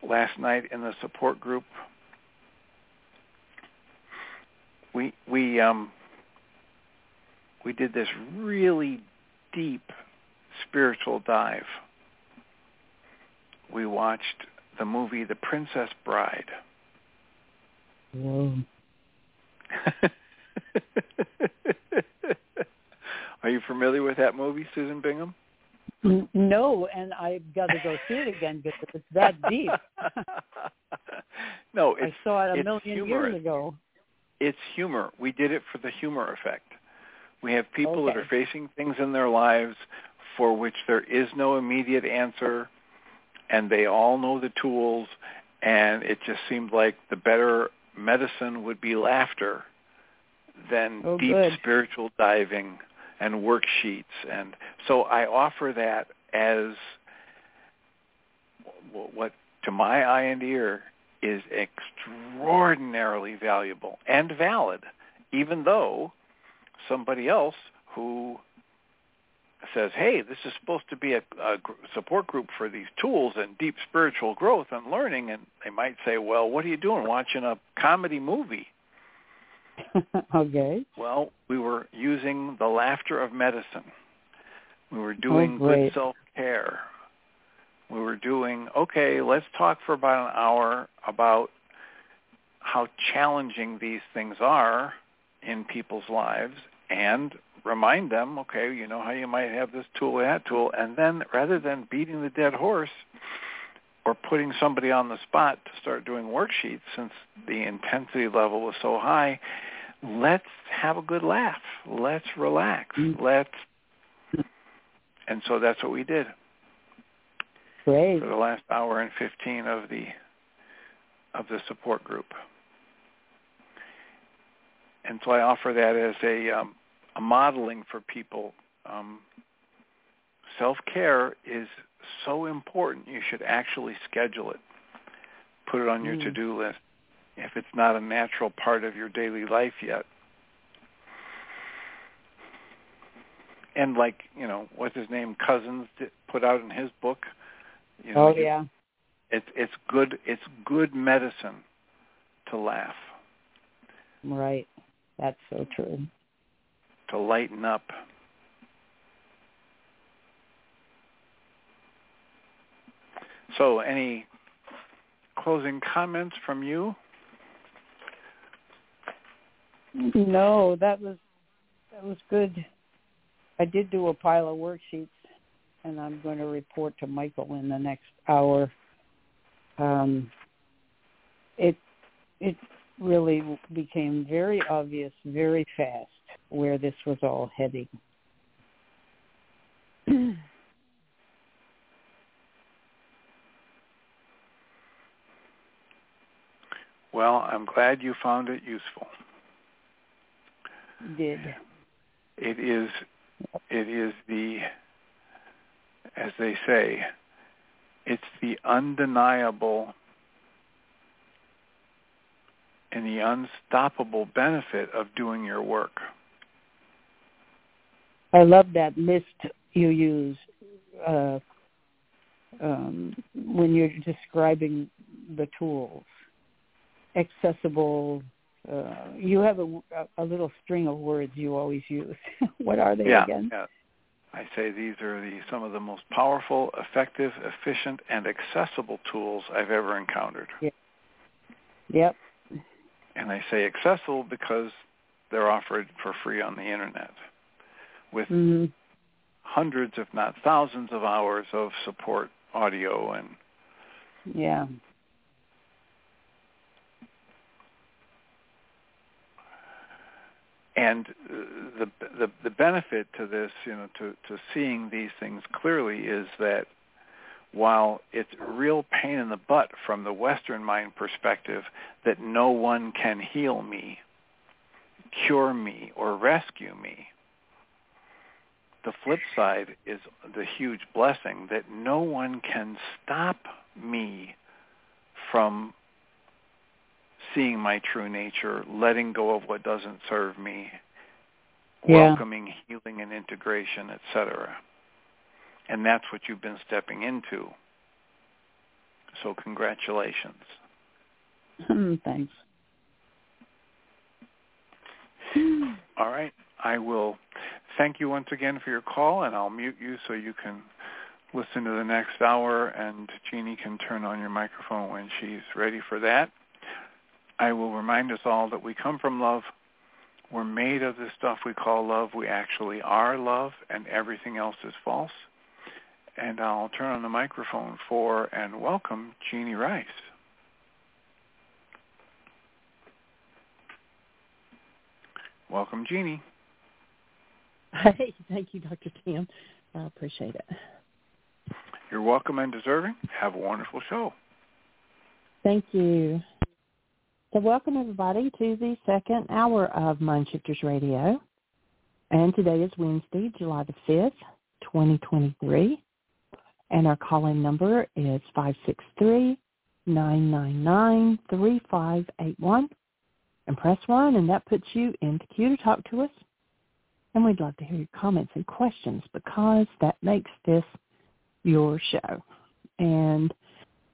last night in the support group, we we um we did this really deep spiritual dive. We watched the movie The Princess Bride. Whoa. Are you familiar with that movie, Susan Bingham? No, and I've got to go see it again because it's that deep. no, I it's saw it a million humorous. years ago. it's humor. We did it for the humor effect. We have people that are facing things in their lives for which there is no immediate answer, and they all know the tools, and it just seemed like the better medicine would be laughter than Oh, deep good. spiritual diving and worksheets. And so I offer that as what, to my eye and ear, is extraordinarily valuable and valid, even though somebody else who says, hey, this is supposed to be a, a support group for these tools and deep spiritual growth and learning, and they might say, well, what are you doing watching a comedy movie? okay. Well, we were using the laughter of medicine. We were oh, doing good self-care. We were doing, okay, let's talk for about an hour about how challenging these things are in people's lives and remind them, okay, you know how you might have this tool or that tool, and then rather than beating the dead horse or putting somebody on the spot to start doing worksheets since the intensity level was so high, let's have a good laugh. Let's relax. Mm-hmm. Let's and so that's what we did Great. for the last hour and 15 of the of the support group. And so I offer that as a um, a modeling for people. Um, self-care is so important. You should actually schedule it. Put it on your Mm. to-do list if it's not a natural part of your daily life yet. And like, you know, what's his name Cousins di- put out in his book, you know, oh yeah. it's it's good it's good medicine to laugh, Right. That's so true. to lighten up. So, any closing comments from you? No, that was that was good. I did do a pile of worksheets, and I'm going to report to Michael in the next hour. Um, it it really became very obvious very fast where this was all heading. Well, I'm glad you found it useful. did. It is it is the as they say, it's the undeniable and the unstoppable benefit of doing your work. I love that list you use uh, um, when you're describing the tools. Accessible. Uh, you have a, a little string of words you always use. what are they yeah, again? yeah. I say these are the some of the most powerful, effective, efficient, and accessible tools I've ever encountered. Yep. And I say accessible because they're offered for free on the internet with hmm hundreds, if not thousands, of hours of support audio and Yeah. And uh, the the the benefit to this, you know, to to seeing these things clearly is that while it's real pain in the butt from the Western mind perspective that no one can heal me, cure me, or rescue me, the flip side is the huge blessing that no one can stop me from seeing my true nature, letting go of what doesn't serve me, Yeah. welcoming healing and integration, etc. And that's what you've been stepping into. So congratulations. Thanks. All right. I will thank you once again for your call, and I'll mute you so you can listen to the next hour, and Jeanie can turn on your microphone when she's ready for that. I will remind us all that we come from love. We're made of the stuff we call love. We actually are love, and everything else is false. And I'll turn on the microphone for and welcome Jeanie Ryce. Welcome, Jeanie. Hey, thank you, Dr. Tim. I appreciate it. You're welcome and deserving. Have a wonderful show. Thank you. So welcome everybody to the second hour of Mind Shifters Radio. And today is Wednesday, July the 5th, 2023. And our call-in number is 563-999-3581. And press 1 and that puts you into queue to talk to us. And we'd love to hear your comments and questions because that makes this your show. And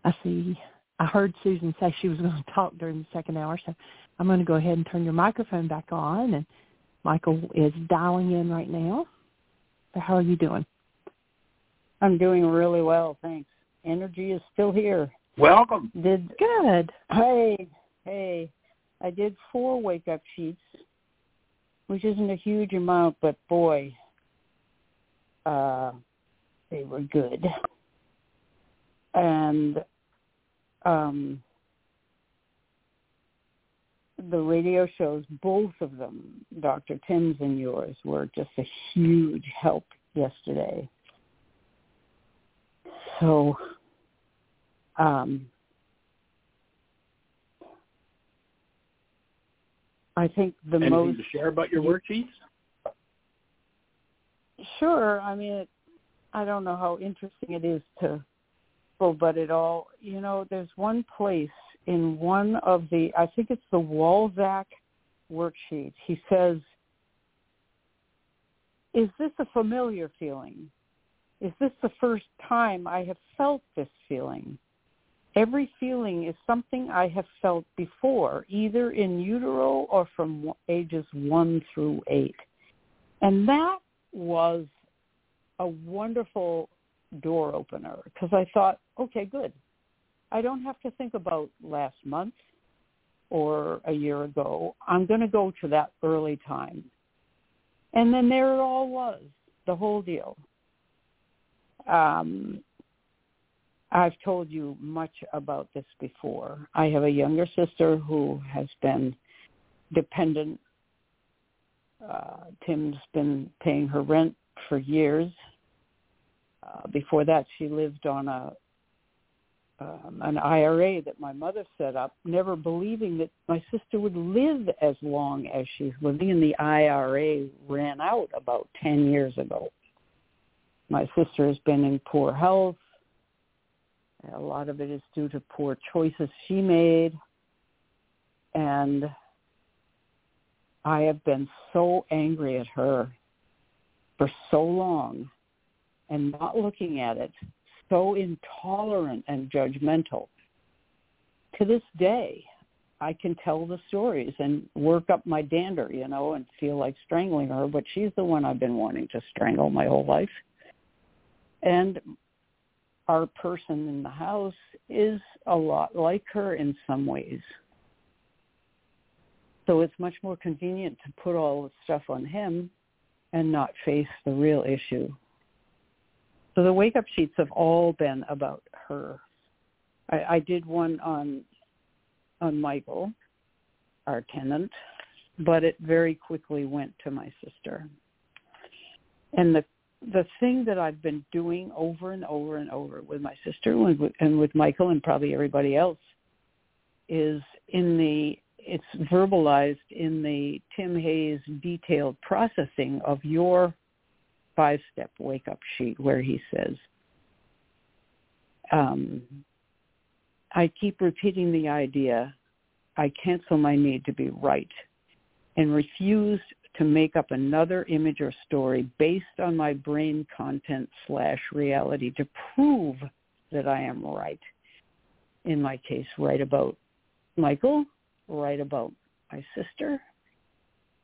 I see, I heard Susan say she was going to talk during the second hour, so I'm going to go ahead and turn your microphone back on. And Michael is dialing in right now. So how are you doing? I'm doing really well, thanks. Energy is still here. Welcome. Did Good. hey, hey. I did four wake up sheets, which isn't a huge amount, but boy, uh they were good. And um the radio shows, both of them, Dr. Tim's and yours, were just a huge help yesterday. So, um, I think the Anything most to share about your work, worksheets? Sure. I mean, it, I don't know how interesting it is to, well, but it all, you know, there's one place in one of the, I think it's the Walzak worksheet. He says, is this a familiar feeling? Is this the first time I have felt this feeling? Every feeling is something I have felt before, either in utero or from ages one through eight. And that was a wonderful door opener because I thought, okay, good. I don't have to think about last month or a year ago. I'm going to go to that early time. And then there it all was, the whole deal. Um, I've told you much about this before. I have a younger sister who has been dependent. Uh, Tim's been paying her rent for years. Uh, before that, she lived on a um, an IRA that my mother set up, never believing that my sister would live as long as she's living. And the IRA ran out about 10 years ago. My sister has been in poor health. A lot of it is due to poor choices she made. And I have been so angry at her for so long and not looking at it so intolerant and judgmental. To this day, I can tell the stories and work up my dander, you know, and feel like strangling her, but she's the one I've been wanting to strangle my whole life. And our person in the house is a lot like her in some ways. So it's much more convenient to put all the stuff on him and not face the real issue so the wake up sheets have all been about her. I, I did one on on Michael, our tenant, but it very quickly went to my sister. And the the thing that I've been doing over and over and over with my sister and with, and with Michael and probably everybody else is in the it's verbalized in the Tim Hayes detailed processing of your five-step wake-up sheet where he says, um, I keep repeating the idea, I cancel my need to be right and refuse to make up another image or story based on my brain content slash reality to prove that I am right. In my case, right about Michael, right about my sister,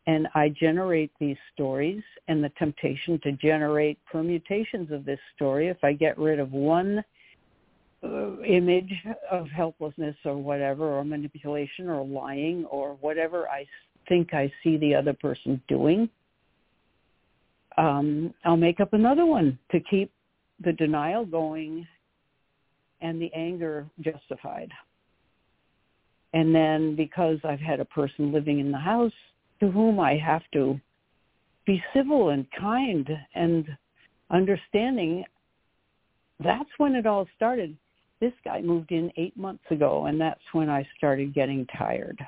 and I generate these stories and the temptation to generate permutations of this story. If I get rid of one uh, image of helplessness or whatever, or manipulation or lying or whatever I think I see the other person doing, um, I'll make up another one to keep the denial going and the anger justified. And then because I've had a person living in the house to whom I have to be civil and kind and understanding. That's when it all started. This guy moved in eight months ago, and that's when I started getting tired.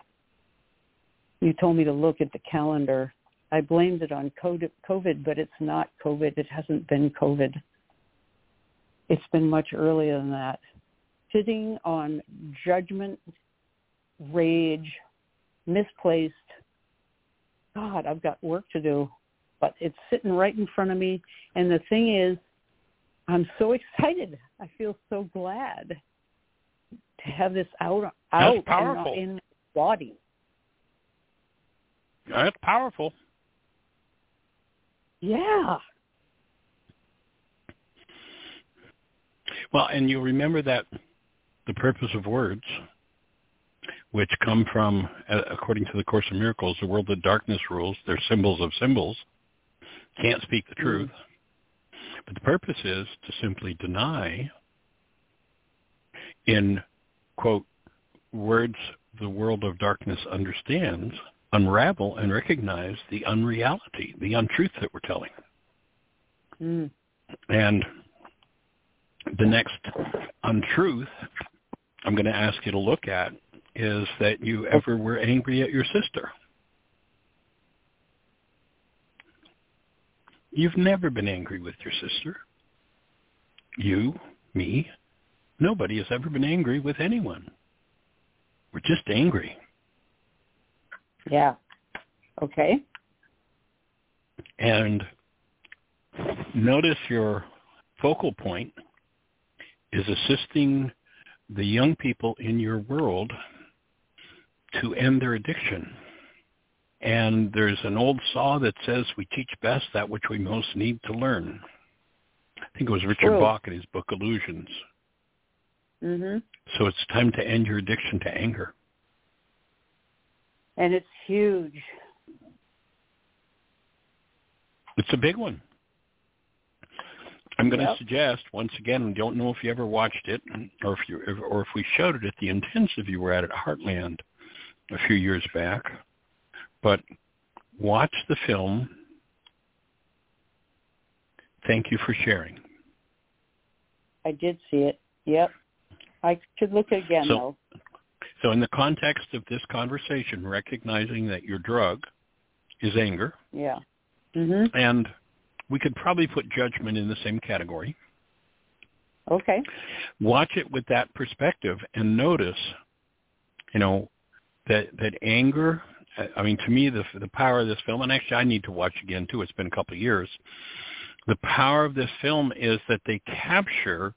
You told me to look at the calendar. I blamed it on COVID, but it's not COVID. It hasn't been COVID. It's been much earlier than that. Sitting on judgment, rage, misplaced God, I've got work to do, but it's sitting right in front of me. And the thing is, I'm so excited. I feel so glad to have this out out powerful. in my body. That's powerful. Yeah. Well, and you remember that the purpose of words which come from, according to the Course of Miracles, the world of darkness rules. They're symbols of symbols. Can't speak the mm. truth. But the purpose is to simply deny in, quote, words the world of darkness understands unravel and recognize the unreality, the untruth that we're telling. Mm. And the next untruth I'm going to ask you to look at is that you ever were angry at your sister. You've never been angry with your sister. You, me, nobody has ever been angry with anyone. We're just angry. Yeah. Okay. And notice your focal point is assisting the young people in your world to end their addiction. And there's an old saw that says we teach best that which we most need to learn. I think it was Richard True. Bach in his book Illusions. Mhm. So it's time to end your addiction to anger. And it's huge. It's a big one. I'm going to suggest once again. I don't know if you ever watched it, or if you, or if we showed it at the intensive you were at at Heartland a few years back. But watch the film. Thank you for sharing. I did see it. Yep. I should look again So- though. So, in the context of this conversation, recognizing that your drug is anger, Yeah. Mm-hmm. and we could probably put judgment in the same category. Okay. watch it with that perspective and notice, you know, that that anger. I mean, to me, the the power of this film, and actually, I need to watch again too. It's been a couple of years. The power of this film is that they capture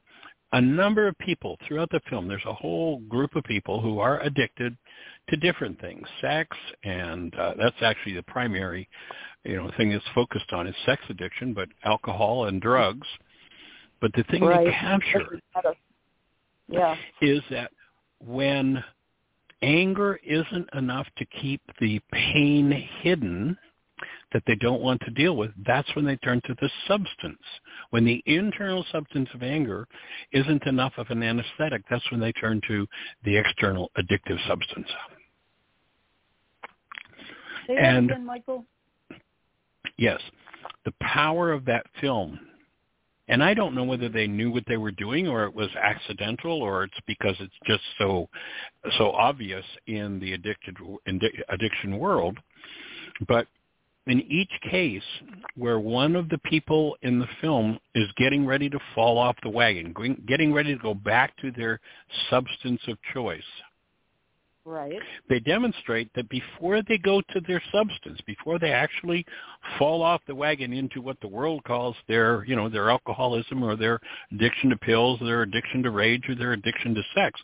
a number of people throughout the film. There's a whole group of people who are addicted to different things, sex, and uh, that's actually the primary, you know, thing that's focused on is sex addiction, but alcohol and drugs. But the thing Right. they capture Yeah. is that when anger isn't enough to keep the pain hidden that they don't want to deal with, that's when they turn to the substance. When the internal substance of anger isn't enough of an anesthetic, that's when they turn to the external addictive substance. Say And- again, Michael. Yes, the power of that film. And I don't know whether they knew what they were doing or it was accidental or it's because it's just so so obvious in the addicted addiction world. But in each case where one of the people in the film is getting ready to fall off the wagon, getting ready to go back to their substance of choice, Right. they demonstrate that before they go to their substance, before they actually fall off the wagon into what the world calls their, you know, their alcoholism or their addiction to pills, their addiction to rage, or their addiction to sex,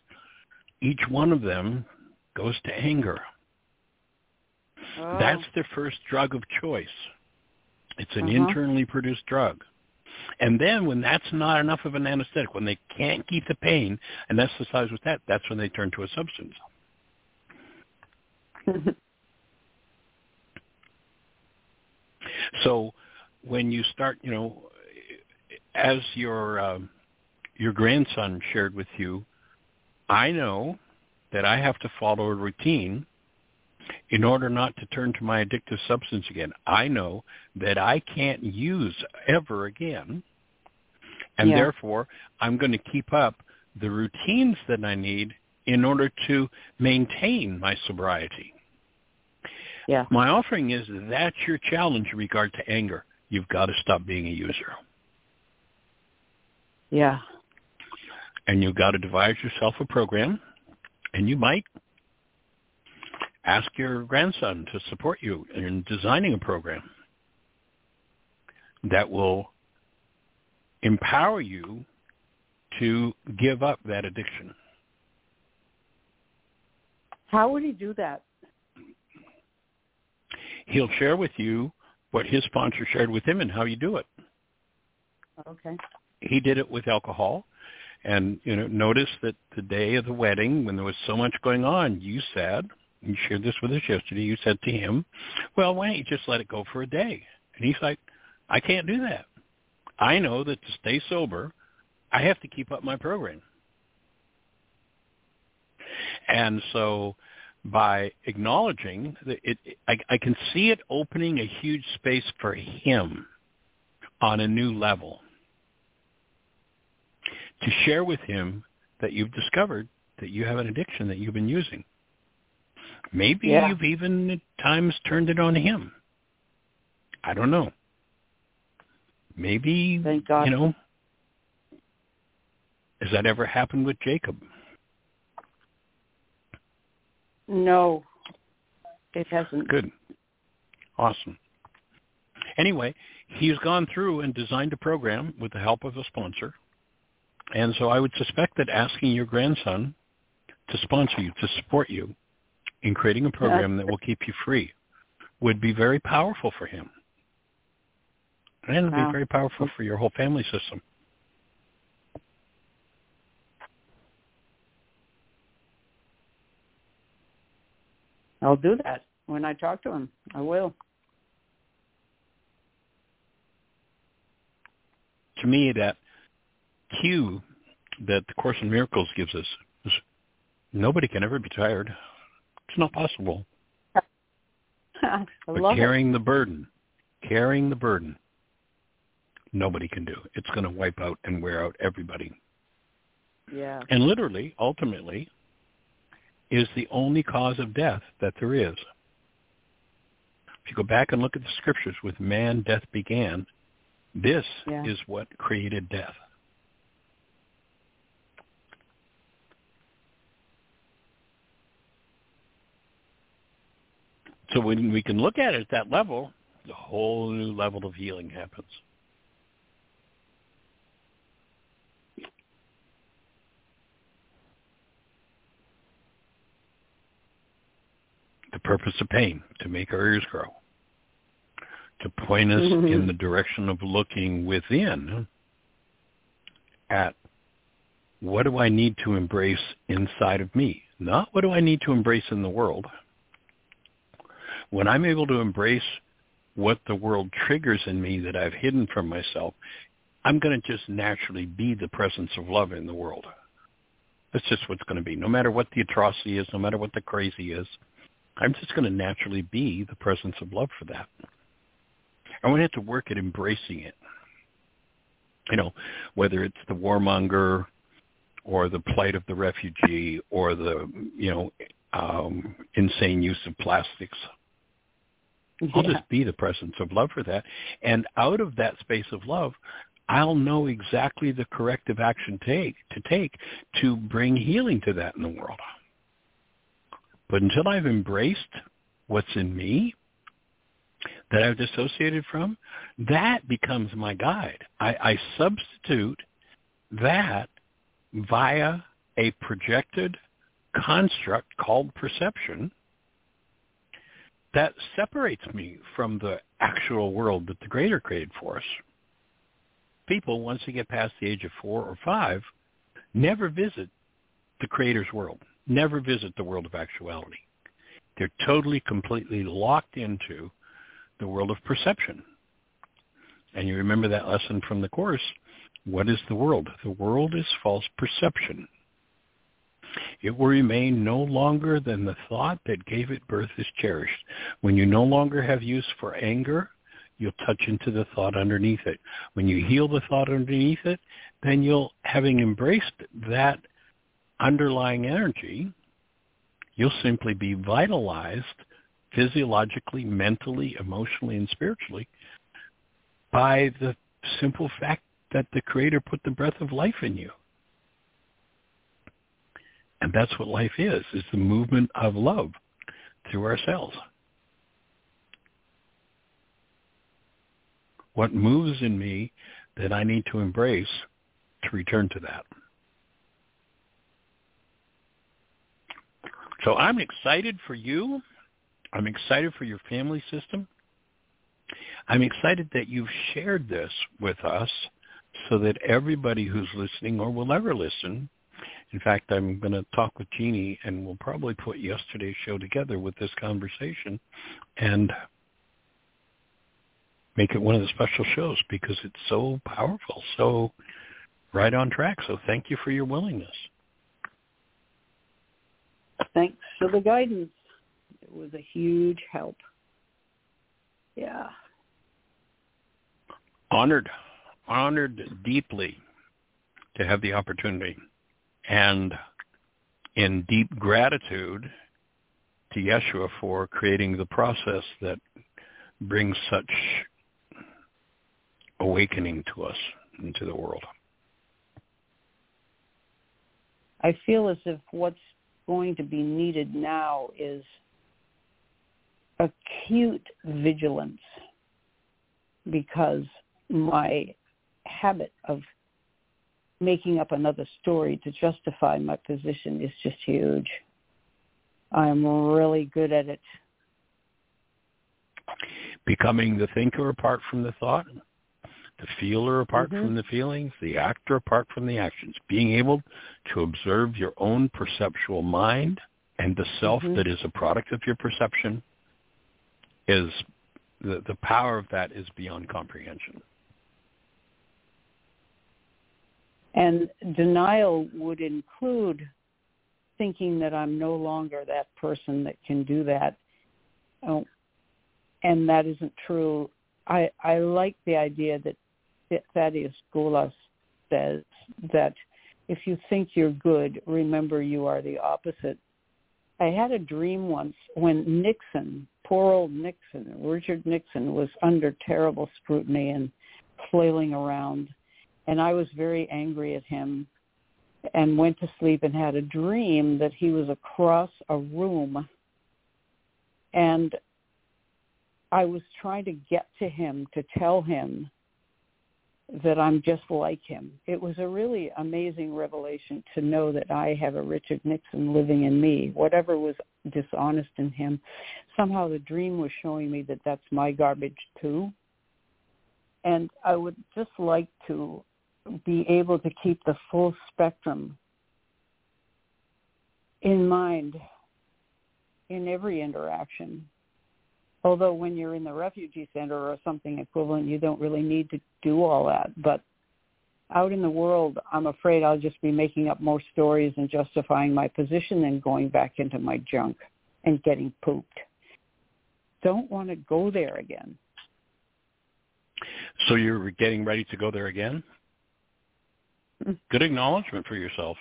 each one of them goes to anger. Oh. That's their first drug of choice. It's an Uh-huh. internally produced drug. And then when that's not enough of an anesthetic, when they can't keep the pain and anesthetize with that, that's when they turn to a substance. So when you start, you know, as your um, your grandson shared with you, I know that I have to follow a routine in order not to turn to my addictive substance again. I know that I can't use ever again, and Yeah. therefore I'm going to keep up the routines that I need in order to maintain my sobriety. Yeah. My offering is that's your challenge in regard to anger. You've got to stop being a user. Yeah. And you've got to devise yourself a program. And you might ask your grandson to support you in designing a program that will empower you to give up that addiction. How would he do that? He'll share with you what his sponsor shared with him and how you do it. Okay. he did it with alcohol and you know notice that the day of the wedding when there was so much going on you said you shared this with us yesterday you said to him well why don't you just let it go for a day and he's like i can't do that i know that to stay sober i have to keep up my program and so by acknowledging that it, I, I can see it opening a huge space for him on a new level to share with him that you've discovered that you have an addiction that you've been using. Maybe Yeah. you've even at times turned it on him. I don't know. Maybe Thank God. you know. Has that ever happened with Jacob? No, it hasn't. Good. Awesome. Anyway, he's gone through and designed a program with the help of a sponsor. And so I would suspect that asking your grandson to sponsor you, to support you in creating a program that will keep you free would be very powerful for him. And it would Wow. be very powerful for your whole family system. I'll do that when I talk to him. I will. To me, that cue that the Course in Miracles gives us is nobody can ever be tired. It's not possible. I But love it. carrying the burden, carrying the burden, nobody can do. It's going to wipe out and wear out everybody. Yeah. And literally, ultimately, is the only cause of death that there is. If you go back and look at the scriptures, with man death began, this Yeah. is what created death. So when we can look at it at that level, a whole new level of healing happens. The purpose of pain, to make our ears grow, to point us mm-hmm. in the direction of looking within at what do I need to embrace inside of me, not what do I need to embrace in the world. When I'm able to embrace what the world triggers in me that I've hidden from myself, I'm going to just naturally be the presence of love in the world. That's just what's going to be. No matter what the atrocity is, no matter what the crazy is, I'm just going to naturally be the presence of love for that. I want to have to work at embracing it. You know, whether it's the warmonger or the plight of the refugee or the, you know, um, insane use of plastics. I'll just be the presence of love for that. And out of that space of love, I'll know exactly the corrective action take to take to bring healing to that in the world. But until I've embraced what's in me that I've dissociated from, that becomes my guide. I, I substitute that via a projected construct called perception that separates me from the actual world that the Creator created for us. People, once they get past the age of four or five, never visit the Creator's world, never visit the world of actuality. They're totally, completely locked into the world of perception. And you remember that lesson from the Course. What is the world? The world is false perception. It will remain no longer than the thought that gave it birth is cherished. When you no longer have use for anger, you'll touch into the thought underneath it. When you heal the thought underneath it, then you'll, having embraced that underlying energy, you'll simply be vitalized physiologically, mentally, emotionally, and spiritually by the simple fact that the Creator put the breath of life in you. And that's what life is, is the movement of love through our cells. What moves in me that I need to embrace to return to that. So I'm excited for you. I'm excited for your family system. I'm excited that you've shared this with us so that everybody who's listening or will ever listen, in fact, I'm going to talk with Jeanie and we'll probably put yesterday's show together with this conversation and make it one of the special shows because it's so powerful, so right on track. So thank you for your willingness. Thanks for the guidance. It was a huge help. Yeah. Honored, honored deeply to have the opportunity, and in deep gratitude to Yeshua for creating the process that brings such awakening to us into the world. I feel as if what's going to be needed now is acute vigilance because my habit of making up another story to justify my position is just huge. I'm really good at it. Becoming the thinker apart from the thought, the feeler apart mm-hmm. from the feelings, the actor apart from the actions. Being able to observe your own perceptual mind and the self mm-hmm. that is a product of your perception is the, the power of that is beyond comprehension. And denial would include thinking that I'm no longer that person that can do that. Oh, and that isn't true. I, I like the idea that Thaddeus Golas says that if you think you're good, remember you are the opposite. I had a dream once when Nixon, poor old Nixon, Richard Nixon was under terrible scrutiny and flailing around and I was very angry at him and went to sleep and had a dream that he was across a room and I was trying to get to him to tell him that I'm just like him. It was a really amazing revelation to know that I have a Richard Nixon living in me. Whatever was dishonest in him, somehow the dream was showing me that that's my garbage too. And I would just like to be able to keep the full spectrum in mind in every interaction. Although when you're in the refugee center or something equivalent, you don't really need to do all that. But out in the world, I'm afraid I'll just be making up more stories and justifying my position and going back into my junk and getting pooped. Don't want to go there again. So you're getting ready to go there again? Hmm. Good acknowledgement for yourself.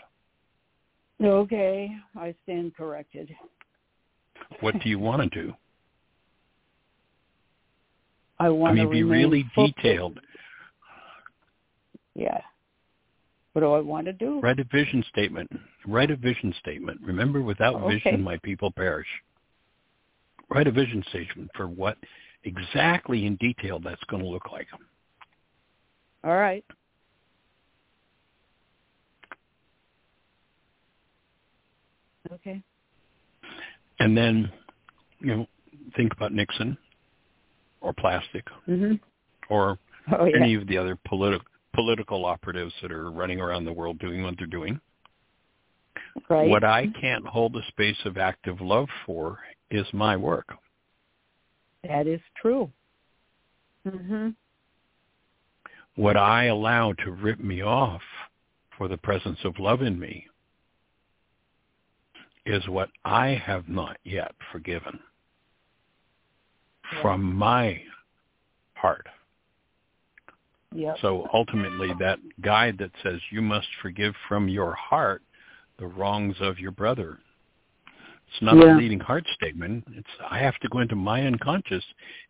Okay, I stand corrected. What do you want to do? I want I mean, be really focused. detailed. Yeah. What do I want to do? Write a vision statement. Write a vision statement. Remember, without okay. vision, my people perish. Write a vision statement for what exactly in detail that's going to look like. All right. Okay. And then, you know, think about Nixon or plastic mm-hmm. or oh, yeah. any of the other political political operatives that are running around the world doing what they're doing. Right. What I can't hold a space of active love for is my work. That is true. hmm What I allow to rip me off for the presence of love in me is what I have not yet forgiven. From my heart. Yep. So ultimately, that guide that says you must forgive from your heart the wrongs of your brother. It's not yeah. a leading heart statement. It's I have to go into my unconscious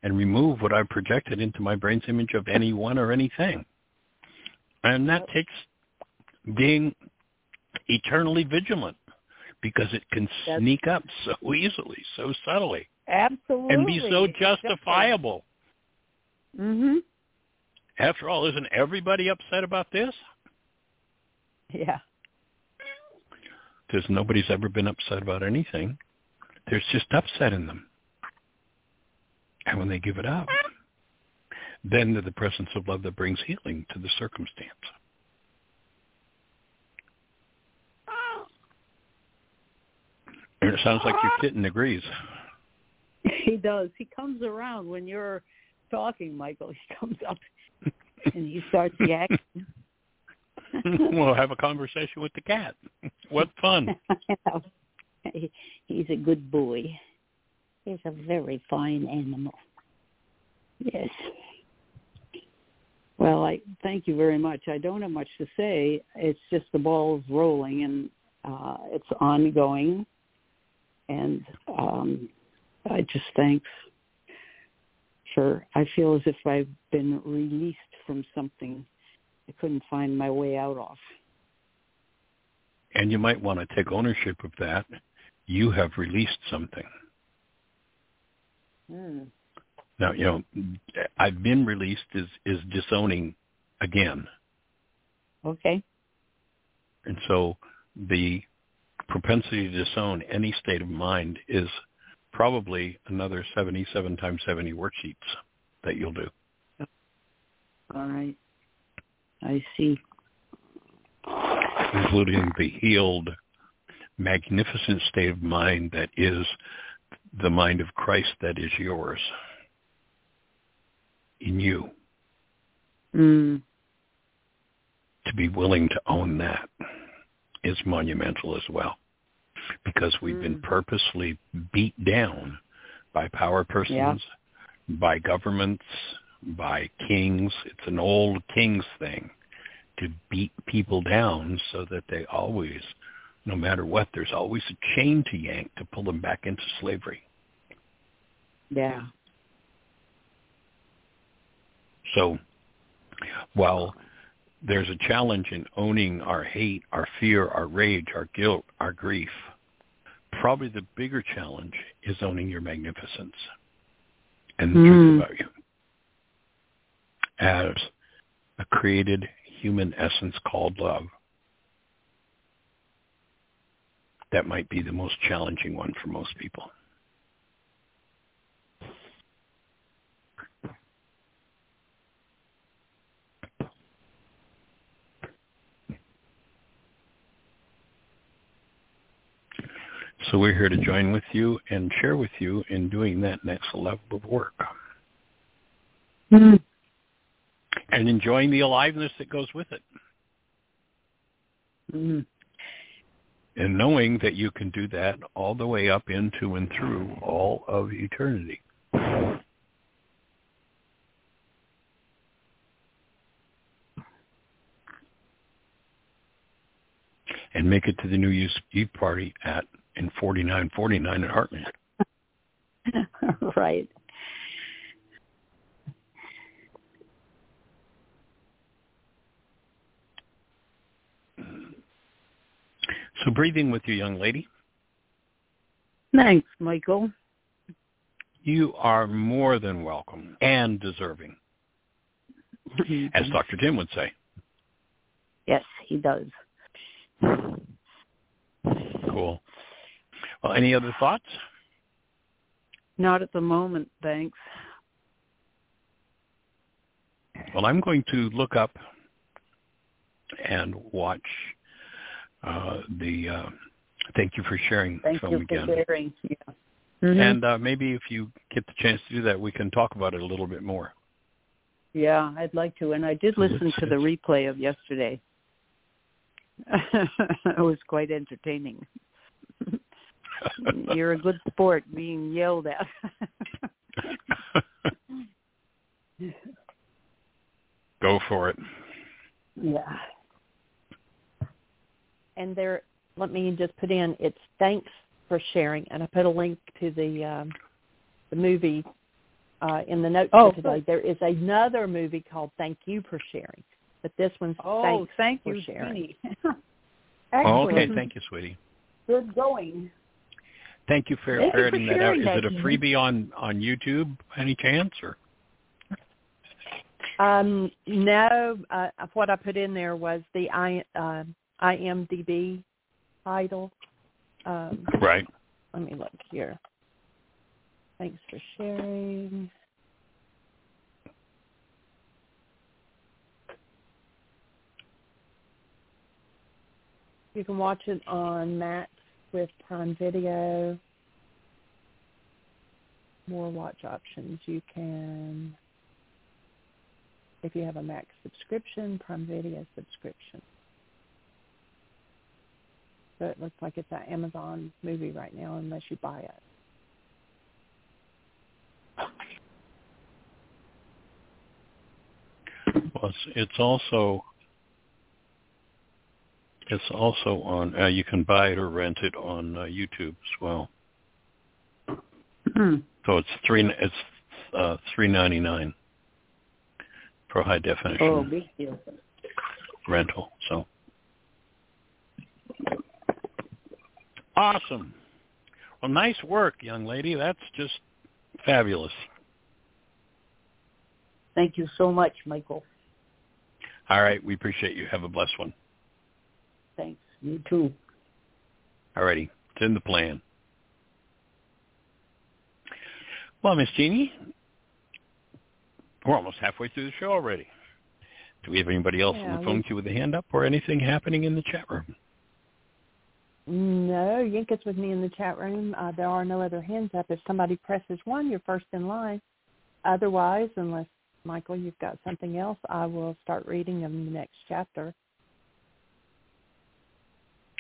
and remove what I've projected into my brain's image of anyone or anything. And that takes being eternally vigilant because it can That's, sneak up so easily, so subtly. Absolutely. And be so justifiable. Mhm. After all, isn't everybody upset about this? Yeah. Because nobody's ever been upset about anything. There's just upset in them. And when they give it up, then the presence of love that brings healing to the circumstance. It sounds like your kitten agrees. He does. He comes around when you're talking, Michael. He comes up and he starts yakking. we'll have a conversation with the cat. What fun. He's a good boy. He's a very fine animal. Yes. Well, I thank you very much. I don't have much to say. It's just the ball's rolling and uh, it's ongoing, and um, I just thanks for. I feel as if I've been released from something I couldn't find my way out of. And you might want to take ownership of that. You have released something. Mm. Now, you know, I've been released is is disowning again. Okay. And so the propensity to disown any state of mind is probably another 77 times 70 worksheets that you'll do. All right. I see. Including the healed, magnificent state of mind that is the mind of Christ that is yours in you. Mm. To be willing to own that is monumental as well. Because we've mm. been purposely beat down by power persons, yeah. by governments, by kings. It's an old kings thing to beat people down so that they always, no matter what, there's always a chain to yank to pull them back into slavery. Yeah. So while there's a challenge in owning our hate, our fear, our rage, our guilt, our grief, probably the bigger challenge is owning your magnificence and the mm. truth about you as a created human essence called love. That might be the most challenging one for most people. So we're here to join with you and share with you in doing that next level of work. Mm-hmm. And enjoying the aliveness that goes with it. Mm-hmm. And knowing that you can do that all the way up into and through all of eternity. and make it to the New Year's Eve party at in 4949 at Heartland. right. So breathing with you, young lady. Thanks, Michael. You are more than welcome and deserving, as Dr. Tim would say. Yes, he does. Cool. Well, any other thoughts? Not at the moment, thanks. Well, I'm going to look up and watch uh, the uh, Thank You for Sharing Thank film you again. For sharing. Yeah. Mm-hmm. And uh, maybe if you get the chance to do that, we can talk about it a little bit more. Yeah, I'd like to. And I did listen to the replay of yesterday. it was quite entertaining. You're a good sport being yelled at. Go for it. Yeah. And there, let me just put in. It's thanks for sharing, and I put a link to the um, the movie uh, in the notes oh, for today. There is another movie called Thank You for Sharing, but this one's oh, thanks thank for you, sharing. okay, thank you, sweetie. Good going. Thank you for Thank for that out. Is it a freebie on on YouTube? Any chance or? Um, no, uh, what I put in there was the I, uh, IMDb title. Um, right. Let me look here. Thanks for sharing. You can watch it on Max with Prime Video, more watch options. You can, if you have a Max subscription, Prime Video subscription. So it looks like it's an Amazon movie right now unless you buy it. Well, it's also it's also on. Uh, you can buy it or rent it on uh, YouTube as well. Hmm. So it's three. It's uh, three ninety nine for high definition Oh, big deal. rental. So awesome. Well, nice work, young lady. That's just fabulous. Thank you so much, Michael. All right, we appreciate you. Have a blessed one. Thanks. You too. All righty, it's in the plan. Well, Miss Jeanie, we're almost halfway through the show already. Do we have anybody else Yeah, on the phone we- queue with a hand up or anything happening in the chat room? No, Yinka's with me in the chat room. Uh, there are no other hands up. If somebody presses one, you're first in line. Otherwise, unless Michael, you've got something else, I will start reading in the next chapter.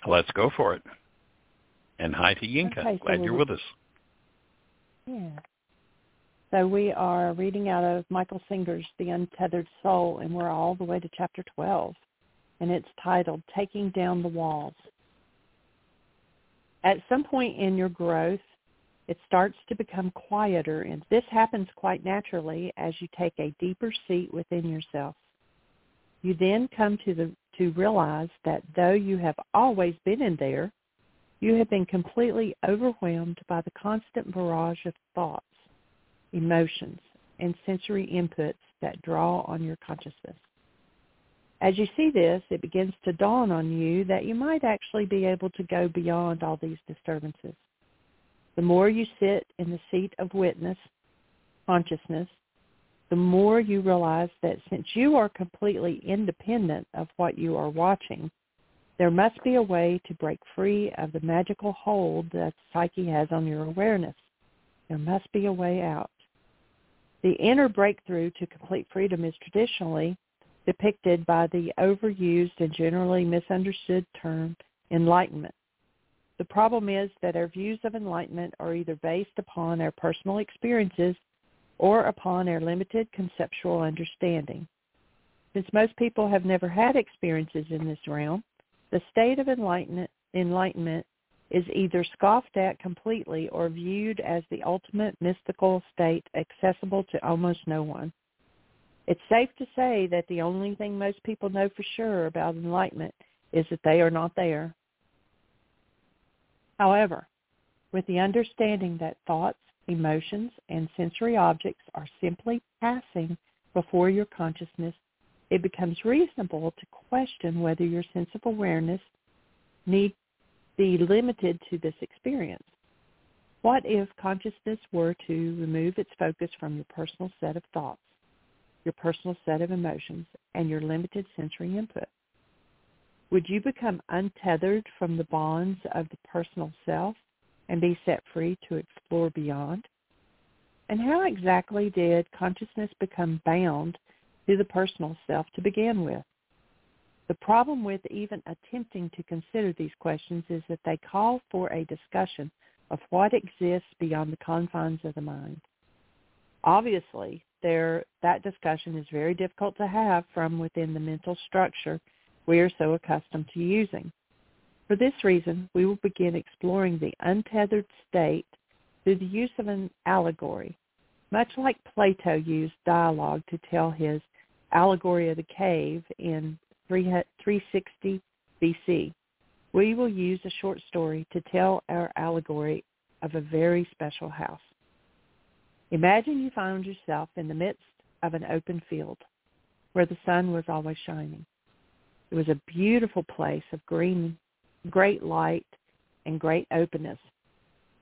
Let's go for it. And hi to Yinka. Okay, so Glad you're with us. Yeah. So we are reading out of Michael Singer's The Untethered Soul, and we're all the way to chapter 12. And it's titled Taking Down the Walls. At some point in your growth, it starts to become quieter, and this happens quite naturally as you take a deeper seat within yourself. You then come to the to realize that though you have always been in there, you have been completely overwhelmed by the constant barrage of thoughts, emotions, and sensory inputs that draw on your consciousness. As you see this, it begins to dawn on you that you might actually be able to go beyond all these disturbances. The more you sit in the seat of witness, consciousness, the more you realize that since you are completely independent of what you are watching, there must be a way to break free of the magical hold that psyche has on your awareness. There must be a way out. The inner breakthrough to complete freedom is traditionally depicted by the overused and generally misunderstood term enlightenment. The problem is that our views of enlightenment are either based upon our personal experiences or upon our limited conceptual understanding. Since most people have never had experiences in this realm, the state of enlightenment, enlightenment is either scoffed at completely or viewed as the ultimate mystical state accessible to almost no one. It's safe to say that the only thing most people know for sure about enlightenment is that they are not there. However, with the understanding that thoughts, emotions, and sensory objects are simply passing before your consciousness, it becomes reasonable to question whether your sense of awareness need be limited to this experience. What if consciousness were to remove its focus from your personal set of thoughts, your personal set of emotions, and your limited sensory input? Would you become untethered from the bonds of the personal self and be set free to explore beyond? And how exactly did consciousness become bound to the personal self to begin with? The problem with even attempting to consider these questions is that they call for a discussion of what exists beyond the confines of the mind. Obviously, there, that discussion is very difficult to have from within the mental structure we are so accustomed to using. For this reason, we will begin exploring the untethered state through the use of an allegory, much like Plato used dialogue to tell his allegory of the cave in 360 BC. We will use a short story to tell our allegory of a very special house. Imagine you found yourself in the midst of an open field where the sun was always shining. It was a beautiful place of green, great light and great openness.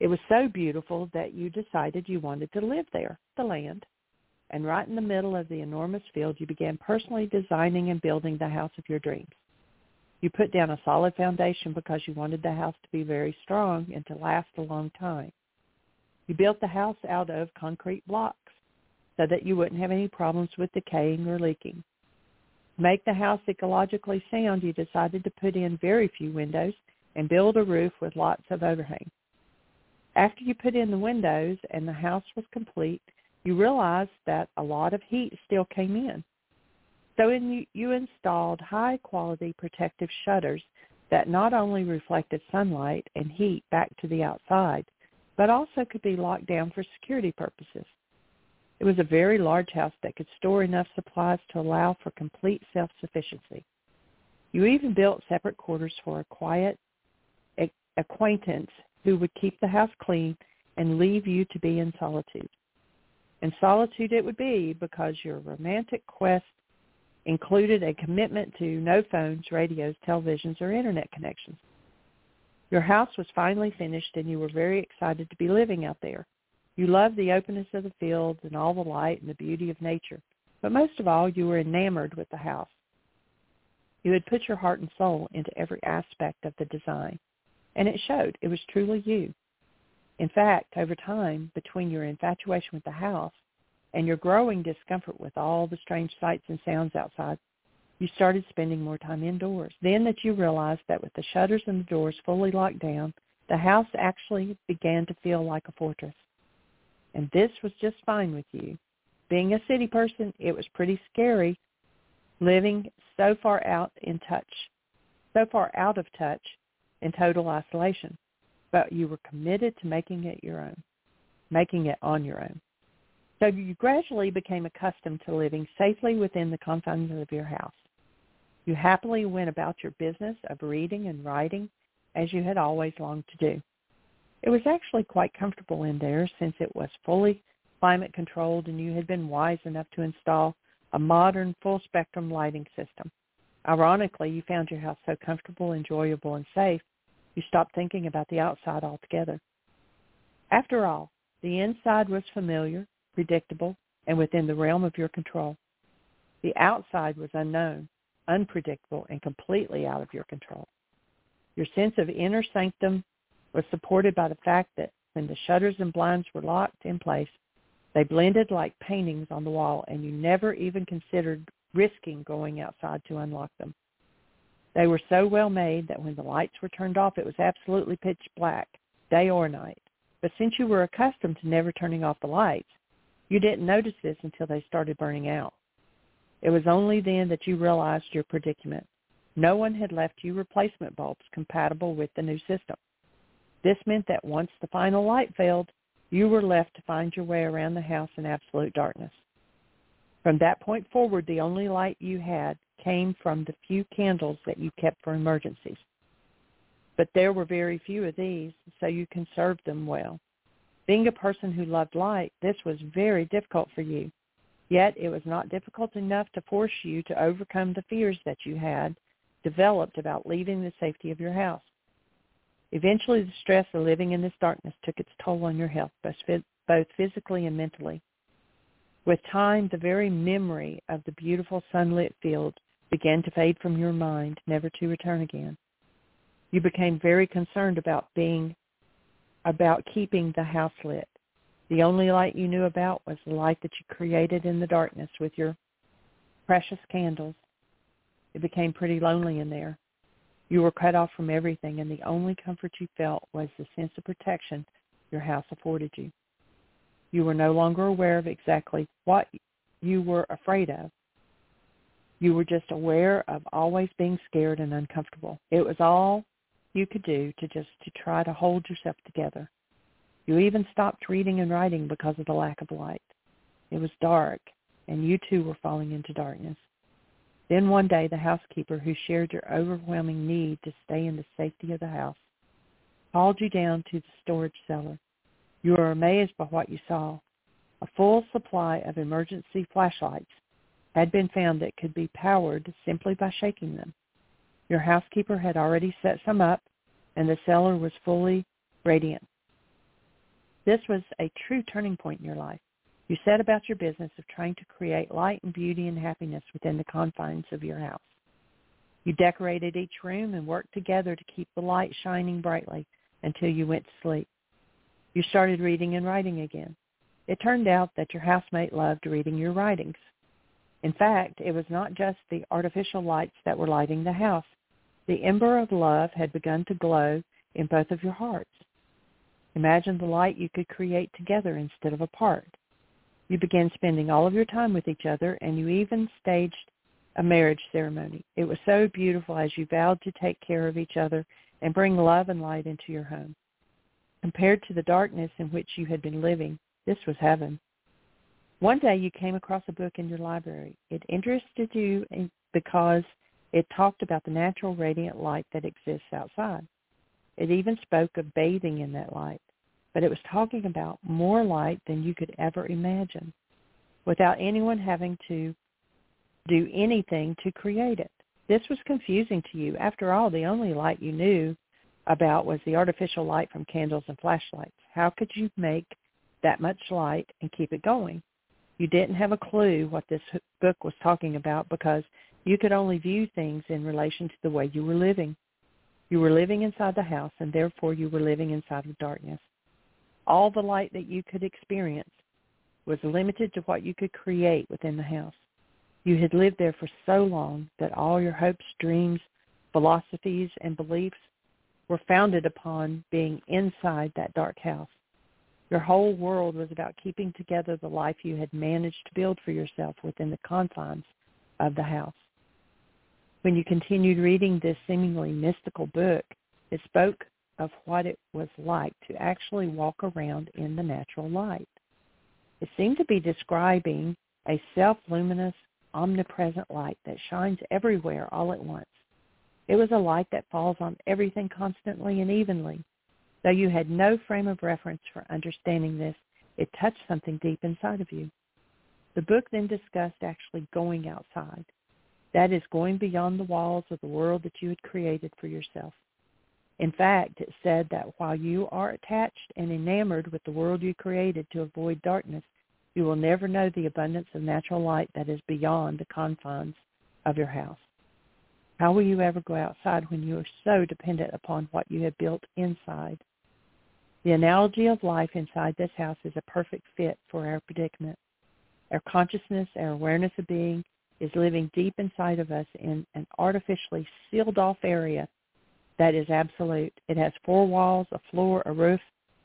It was so beautiful that you decided you wanted to live there, the land. And right in the middle of the enormous field, you began personally designing and building the house of your dreams. You put down a solid foundation because you wanted the house to be very strong and to last a long time. You built the house out of concrete blocks so that you wouldn't have any problems with decaying or leaking. Make the house ecologically sound, you decided to put in very few windows and build a roof with lots of overhang. After you put in the windows and the house was complete, you realized that a lot of heat still came in. So in, you installed high-quality protective shutters that not only reflected sunlight and heat back to the outside, but also could be locked down for security purposes. It was a very large house that could store enough supplies to allow for complete self-sufficiency. You even built separate quarters for a quiet acquaintance who would keep the house clean and leave you to be in solitude. And solitude it would be because your romantic quest included a commitment to no phones, radios, televisions, or internet connections. Your house was finally finished and you were very excited to be living out there. You loved the openness of the fields and all the light and the beauty of nature. But most of all, you were enamored with the house. You had put your heart and soul into every aspect of the design. And it showed. It was truly you. In fact, over time, between your infatuation with the house and your growing discomfort with all the strange sights and sounds outside, you started spending more time indoors. Then that you realized that with the shutters and the doors fully locked down, the house actually began to feel like a fortress. And this was just fine with you. Being a city person, it was pretty scary living so far out in touch, so far out of touch in total isolation. But you were committed to making it your own, making it on your own. So you gradually became accustomed to living safely within the confines of your house. You happily went about your business of reading and writing as you had always longed to do. It was actually quite comfortable in there since it was fully climate controlled and you had been wise enough to install a modern full spectrum lighting system. Ironically, you found your house so comfortable, enjoyable, and safe, you stopped thinking about the outside altogether. After all, the inside was familiar, predictable, and within the realm of your control. The outside was unknown, unpredictable, and completely out of your control. Your sense of inner sanctum was supported by the fact that when the shutters and blinds were locked in place, they blended like paintings on the wall, and you never even considered risking going outside to unlock them. They were so well made that when the lights were turned off, it was absolutely pitch black, day or night. But since you were accustomed to never turning off the lights, you didn't notice this until they started burning out. It was only then that you realized your predicament. No one had left you replacement bulbs compatible with the new system. This meant that once the final light failed, you were left to find your way around the house in absolute darkness. From that point forward, the only light you had came from the few candles that you kept for emergencies. But there were very few of these, so you conserved them well. Being a person who loved light, this was very difficult for you. Yet it was not difficult enough to force you to overcome the fears that you had developed about leaving the safety of your house. Eventually, the stress of living in this darkness took its toll on your health, both physically and mentally. With time, the very memory of the beautiful sunlit field began to fade from your mind, never to return again. You became very concerned about being, about keeping the house lit. The only light you knew about was the light that you created in the darkness with your precious candles. It became pretty lonely in there. You were cut off from everything, and the only comfort you felt was the sense of protection your house afforded you. You were no longer aware of exactly what you were afraid of. You were just aware of always being scared and uncomfortable. It was all you could do to just to try to hold yourself together. You even stopped reading and writing because of the lack of light. It was dark, and you too were falling into darkness. Then one day the housekeeper who shared your overwhelming need to stay in the safety of the house called you down to the storage cellar. You were amazed by what you saw. A full supply of emergency flashlights had been found that could be powered simply by shaking them. Your housekeeper had already set some up, and the cellar was fully radiant. This was a true turning point in your life. You set about your business of trying to create light and beauty and happiness within the confines of your house. You decorated each room and worked together to keep the light shining brightly until you went to sleep. You started reading and writing again. It turned out that your housemate loved reading your writings. In fact, it was not just the artificial lights that were lighting the house. The ember of love had begun to glow in both of your hearts. Imagine the light you could create together instead of apart. You began spending all of your time with each other, and you even staged a marriage ceremony. It was so beautiful as you vowed to take care of each other and bring love and light into your home. Compared to the darkness in which you had been living, this was heaven. One day you came across a book in your library. It interested you because it talked about the natural radiant light that exists outside. It even spoke of bathing in that light, but it was talking about more light than you could ever imagine without anyone having to do anything to create it. This was confusing to you. After all, the only light you knew about was the artificial light from candles and flashlights. How could you make that much light and keep it going? You didn't have a clue what this book was talking about because you could only view things in relation to the way you were living. You were living inside the house and therefore you were living inside of darkness. All the light that you could experience was limited to what you could create within the house. You had lived there for so long that all your hopes, dreams, philosophies, and beliefs were founded upon being inside that dark house. Your whole world was about keeping together the life you had managed to build for yourself within the confines of the house. When you continued reading this seemingly mystical book, it spoke of what it was like to actually walk around in the natural light. It seemed to be describing a self-luminous, omnipresent light that shines everywhere all at once. It was a light that falls on everything constantly and evenly. Though you had no frame of reference for understanding this, it touched something deep inside of you. The book then discussed actually going outside. That is going beyond the walls of the world that you had created for yourself. In fact, it said that while you are attached and enamored with the world you created to avoid darkness, you will never know the abundance of natural light that is beyond the confines of your house. How will you ever go outside when you are so dependent upon what you have built inside? The analogy of life inside this house is a perfect fit for our predicament. Our consciousness, our awareness of being, is living deep inside of us in an artificially sealed off area that is absolute. It has four walls, a floor, a roof.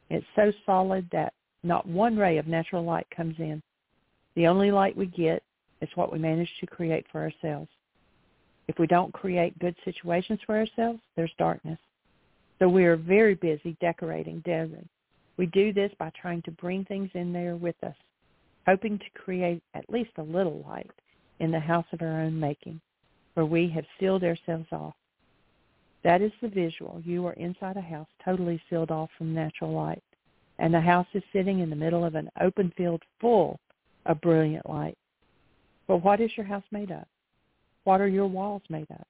It's so solid that not one ray of natural light comes in. The only light we get is what we manage to create for ourselves. If we don't create good situations for ourselves, there's darkness. So we are very busy decorating desert. We do this by trying to bring things in there with us, hoping to create at least a little light in the house of our own making, where we have sealed ourselves off. That is the visual. You are inside a house totally sealed off from natural light, and the house is sitting in the middle of an open field full of brilliant light. But what is your house made of? What are your walls made of?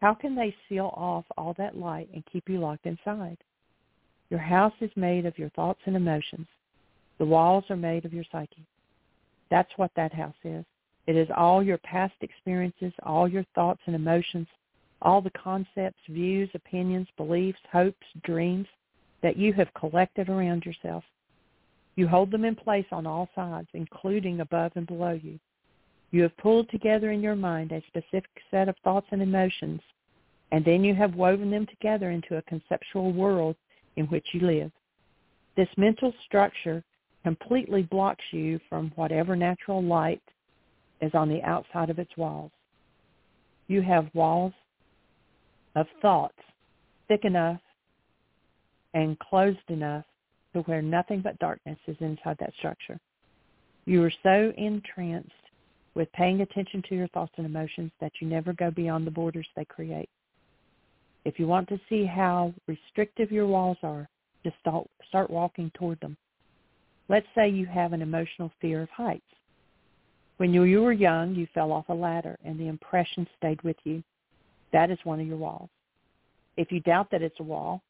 How can they seal off all that light and keep you locked inside? Your house is made of your thoughts and emotions. The walls are made of your psyche. That's what that house is. It is all your past experiences, all your thoughts and emotions, all the concepts, views, opinions, beliefs, hopes, dreams that you have collected around yourself. You hold them in place on all sides, including above and below you. You have pulled together in your mind a specific set of thoughts and emotions, and then you have woven them together into a conceptual world in which you live. This mental structure completely blocks you from whatever natural light is on the outside of its walls. You have walls of thoughts thick enough and closed enough to where nothing but darkness is inside that structure. You are so entranced with paying attention to your thoughts and emotions that you never go beyond the borders they create. If you want to see how restrictive your walls are, just start walking toward them. Let's say you have an emotional fear of heights. When you were young, you fell off a ladder and the impression stayed with you. That is one of your walls. If you doubt that it's a wall,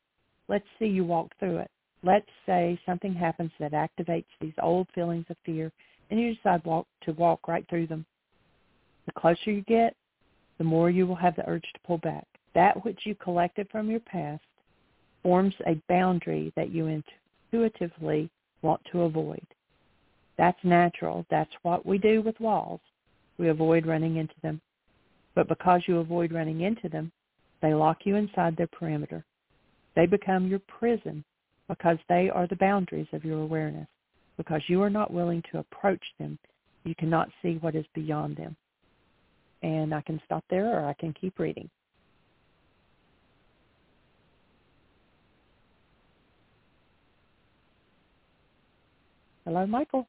let's see you walk through it. Let's say something happens that activates these old feelings of fear and you decide walk, to walk right through them. The closer you get, the more you will have the urge to pull back. That which you collected from your past forms a boundary that you intuitively want to avoid. That's natural. That's what we do with walls. We avoid running into them. But because you avoid running into them, they lock you inside their perimeter. They become your prison because they are the boundaries of your awareness because you are not willing to approach them. You cannot see what is beyond them. and I can stop there or I can keep reading. Hello, Michael.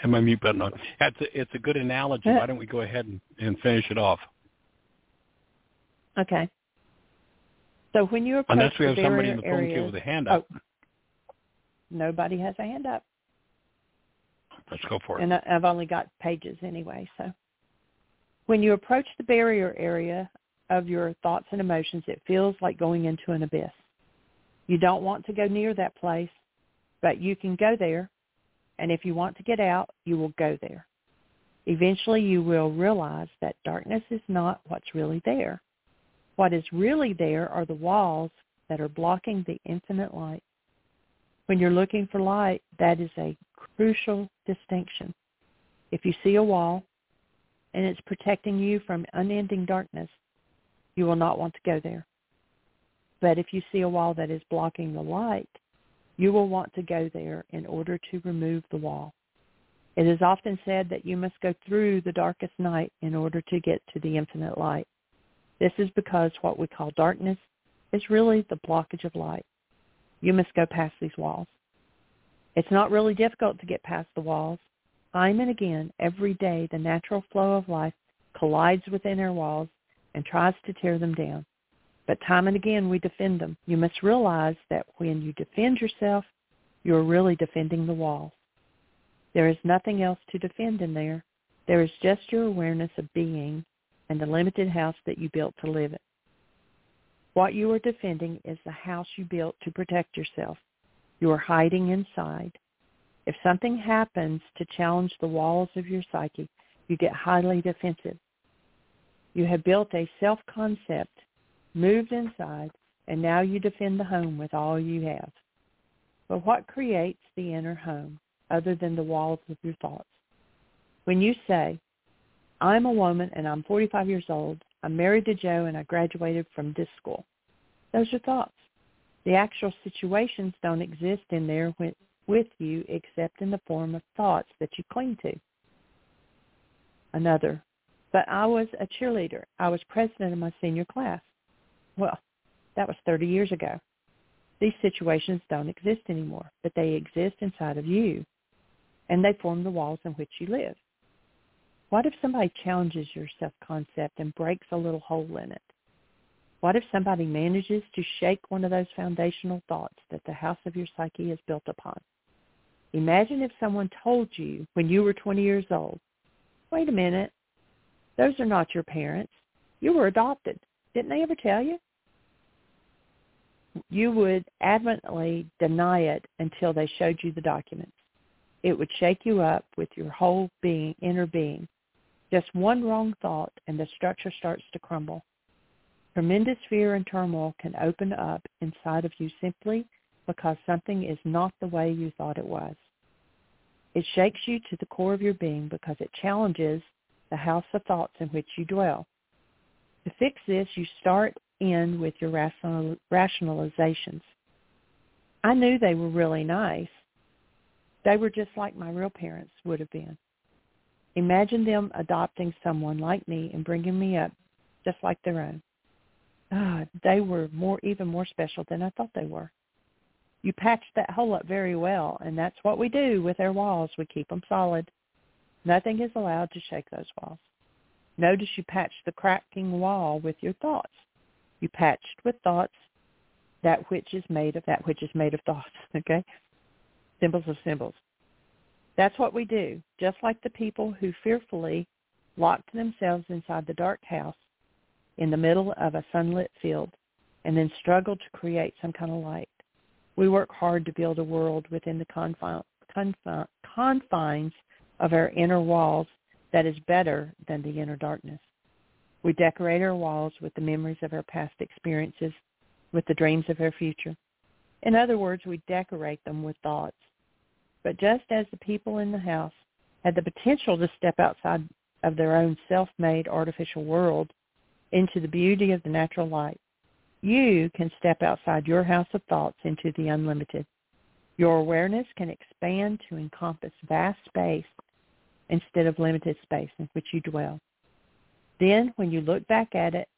Have my mute button on. It's a, it's a good analogy. Why don't we go ahead and, and finish it off? Okay. So when you approach Unless we have the somebody in the phone queue with a hand up. Oh, nobody has a hand up, Let's go for it. and I've only got pages anyway. So when you approach the barrier area of your thoughts and emotions, it feels like going into an abyss. You don't want to go near that place, but you can go there, and if you want to get out, you will go there. Eventually, you will realize that darkness is not what's really there. What is really there are the walls that are blocking the infinite light. When you're looking for light, that is a crucial distinction. If you see a wall and it's protecting you from unending darkness, you will not want to go there. But if you see a wall that is blocking the light, you will want to go there in order to remove the wall. It is often said that you must go through the darkest night in order to get to the infinite light. This is because what we call darkness is really the blockage of light. You must go past these walls. It's not really difficult to get past the walls. Time and again, every day, the natural flow of life collides within our walls and tries to tear them down. But time and again, we defend them. You must realize that when you defend yourself, you are really defending the walls. There is nothing else to defend in there. There is just your awareness of being and the limited house that you built to live in. What you are defending is the house you built to protect yourself. You are hiding inside. If something happens to challenge the walls of your psyche, you get highly defensive. You have built a self-concept, moved inside, and now you defend the home with all you have. But what creates the inner home other than the walls of your thoughts? When you say, I'm a woman and I'm 45 years old, I'm married to Joe and I graduated from this school. Those are thoughts. The actual situations don't exist in there with, with you except in the form of thoughts that you cling to. Another, but I was a cheerleader. I was president of my senior class. Well, that was 30 years ago. These situations don't exist anymore, but they exist inside of you, and they form the walls in which you live. What if somebody challenges your self-concept and breaks a little hole in it? What if somebody manages to shake one of those foundational thoughts that the house of your psyche is built upon? Imagine if someone told you when you were 20 years old, wait a minute, those are not your parents. You were adopted. Didn't they ever tell you? You would adamantly deny it until they showed you the documents. It would shake you up with your whole being, inner being. Just one wrong thought and the structure starts to crumble. Tremendous fear and turmoil can open up inside of you simply because something is not the way you thought it was. It shakes you to the core of your being because it challenges the house of thoughts in which you dwell. To fix this, you start in with your rational, rationalizations. I knew they were really nice. They were just like my real parents would have been. Imagine them adopting someone like me and bringing me up just like their own. Ah, they were more, even more special than I thought they were. You patched that hole up very well, and that's what we do with our walls. We keep them solid. Nothing is allowed to shake those walls. Notice you patched the cracking wall with your thoughts. You patched with thoughts that which is made of that which is made of thoughts, okay? Symbols of symbols. That's what we do, just like the people who fearfully locked themselves inside the dark house in the middle of a sunlit field and then struggled to create some kind of light. We work hard to build a world within the confine, confine, confines of our inner walls that is better than the inner darkness. We decorate our walls with the memories of our past experiences, with the dreams of our future. In other words, we decorate them with thoughts. But just as the people in the house had the potential to step outside of their own self-made artificial world into the beauty of the natural light, you can step outside your house of thoughts into the unlimited. Your awareness can expand to encompass vast space instead of limited space in which you dwell. Then, when you look back at it,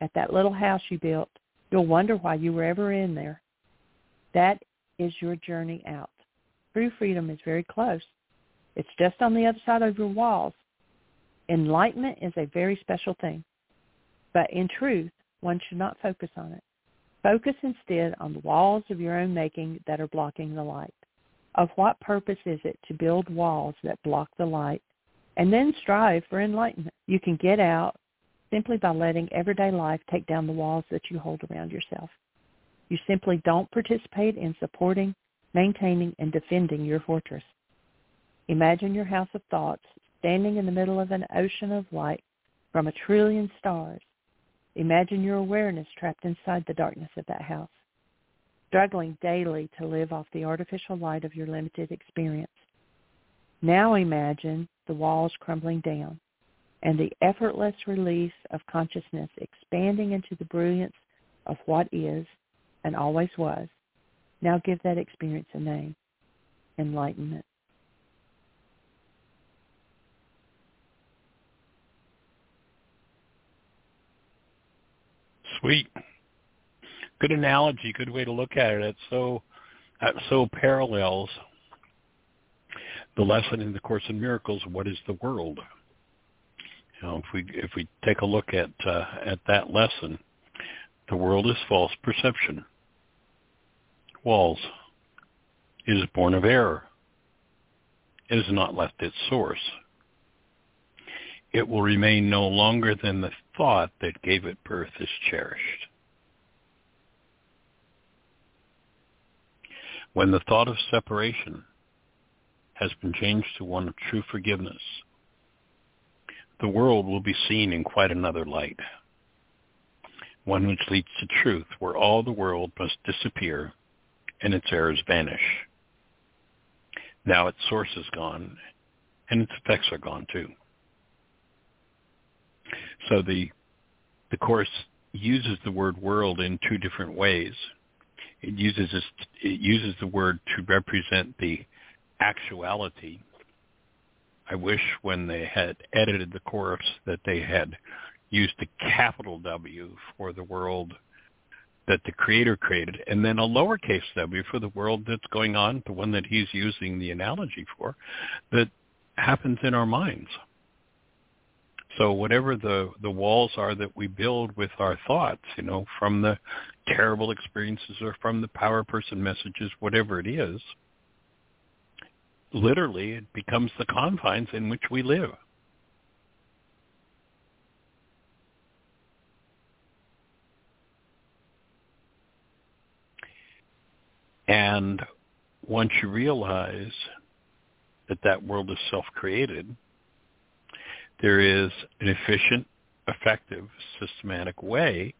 at that little house you built, you'll wonder why you were ever in there. That is your journey out. True freedom is very close. It's just on the other side of your walls. Enlightenment is a very special thing. But in truth, one should not focus on it. Focus instead on the walls of your own making that are blocking the light. Of what purpose is it to build walls that block the light and then strive for enlightenment? You can get out simply by letting everyday life take down the walls that you hold around yourself. You simply don't participate in supporting, maintaining, and defending your fortress. Imagine your house of thoughts standing in the middle of an ocean of light from a trillion stars. Imagine your awareness trapped inside the darkness of that house, struggling daily to live off the artificial light of your limited experience. Now imagine the walls crumbling down and the effortless release of consciousness expanding into the brilliance of what is and always was. Now give that experience a name, enlightenment. Sweet. Good analogy, good way to look at it. It so that so parallels the lesson in the Course in Miracles, what is the world? You know, if we if we take a look at uh, at that lesson, the world is false perception. Walls. It is born of error. It has not left its source. It will remain no longer than the thought that gave it birth is cherished. When the thought of separation has been changed to one of true forgiveness, the world will be seen in quite another light one which leads to truth, where all the world must disappear and its errors vanish. Now its source is gone, and its effects are gone too. So the the course uses the word world in two different ways. It uses it uses the word to represent the actuality. I wish when they had edited the course that they had used a capital W for the world that the creator created and then a lowercase w for the world that's going on, the one that he's using the analogy for, that happens in our minds. So whatever the, the walls are that we build with our thoughts, you know, from the terrible experiences or from the power person messages, whatever it is, literally it becomes the confines in which we live. And once you realize that that world is self-created, there is an efficient, effective, systematic way.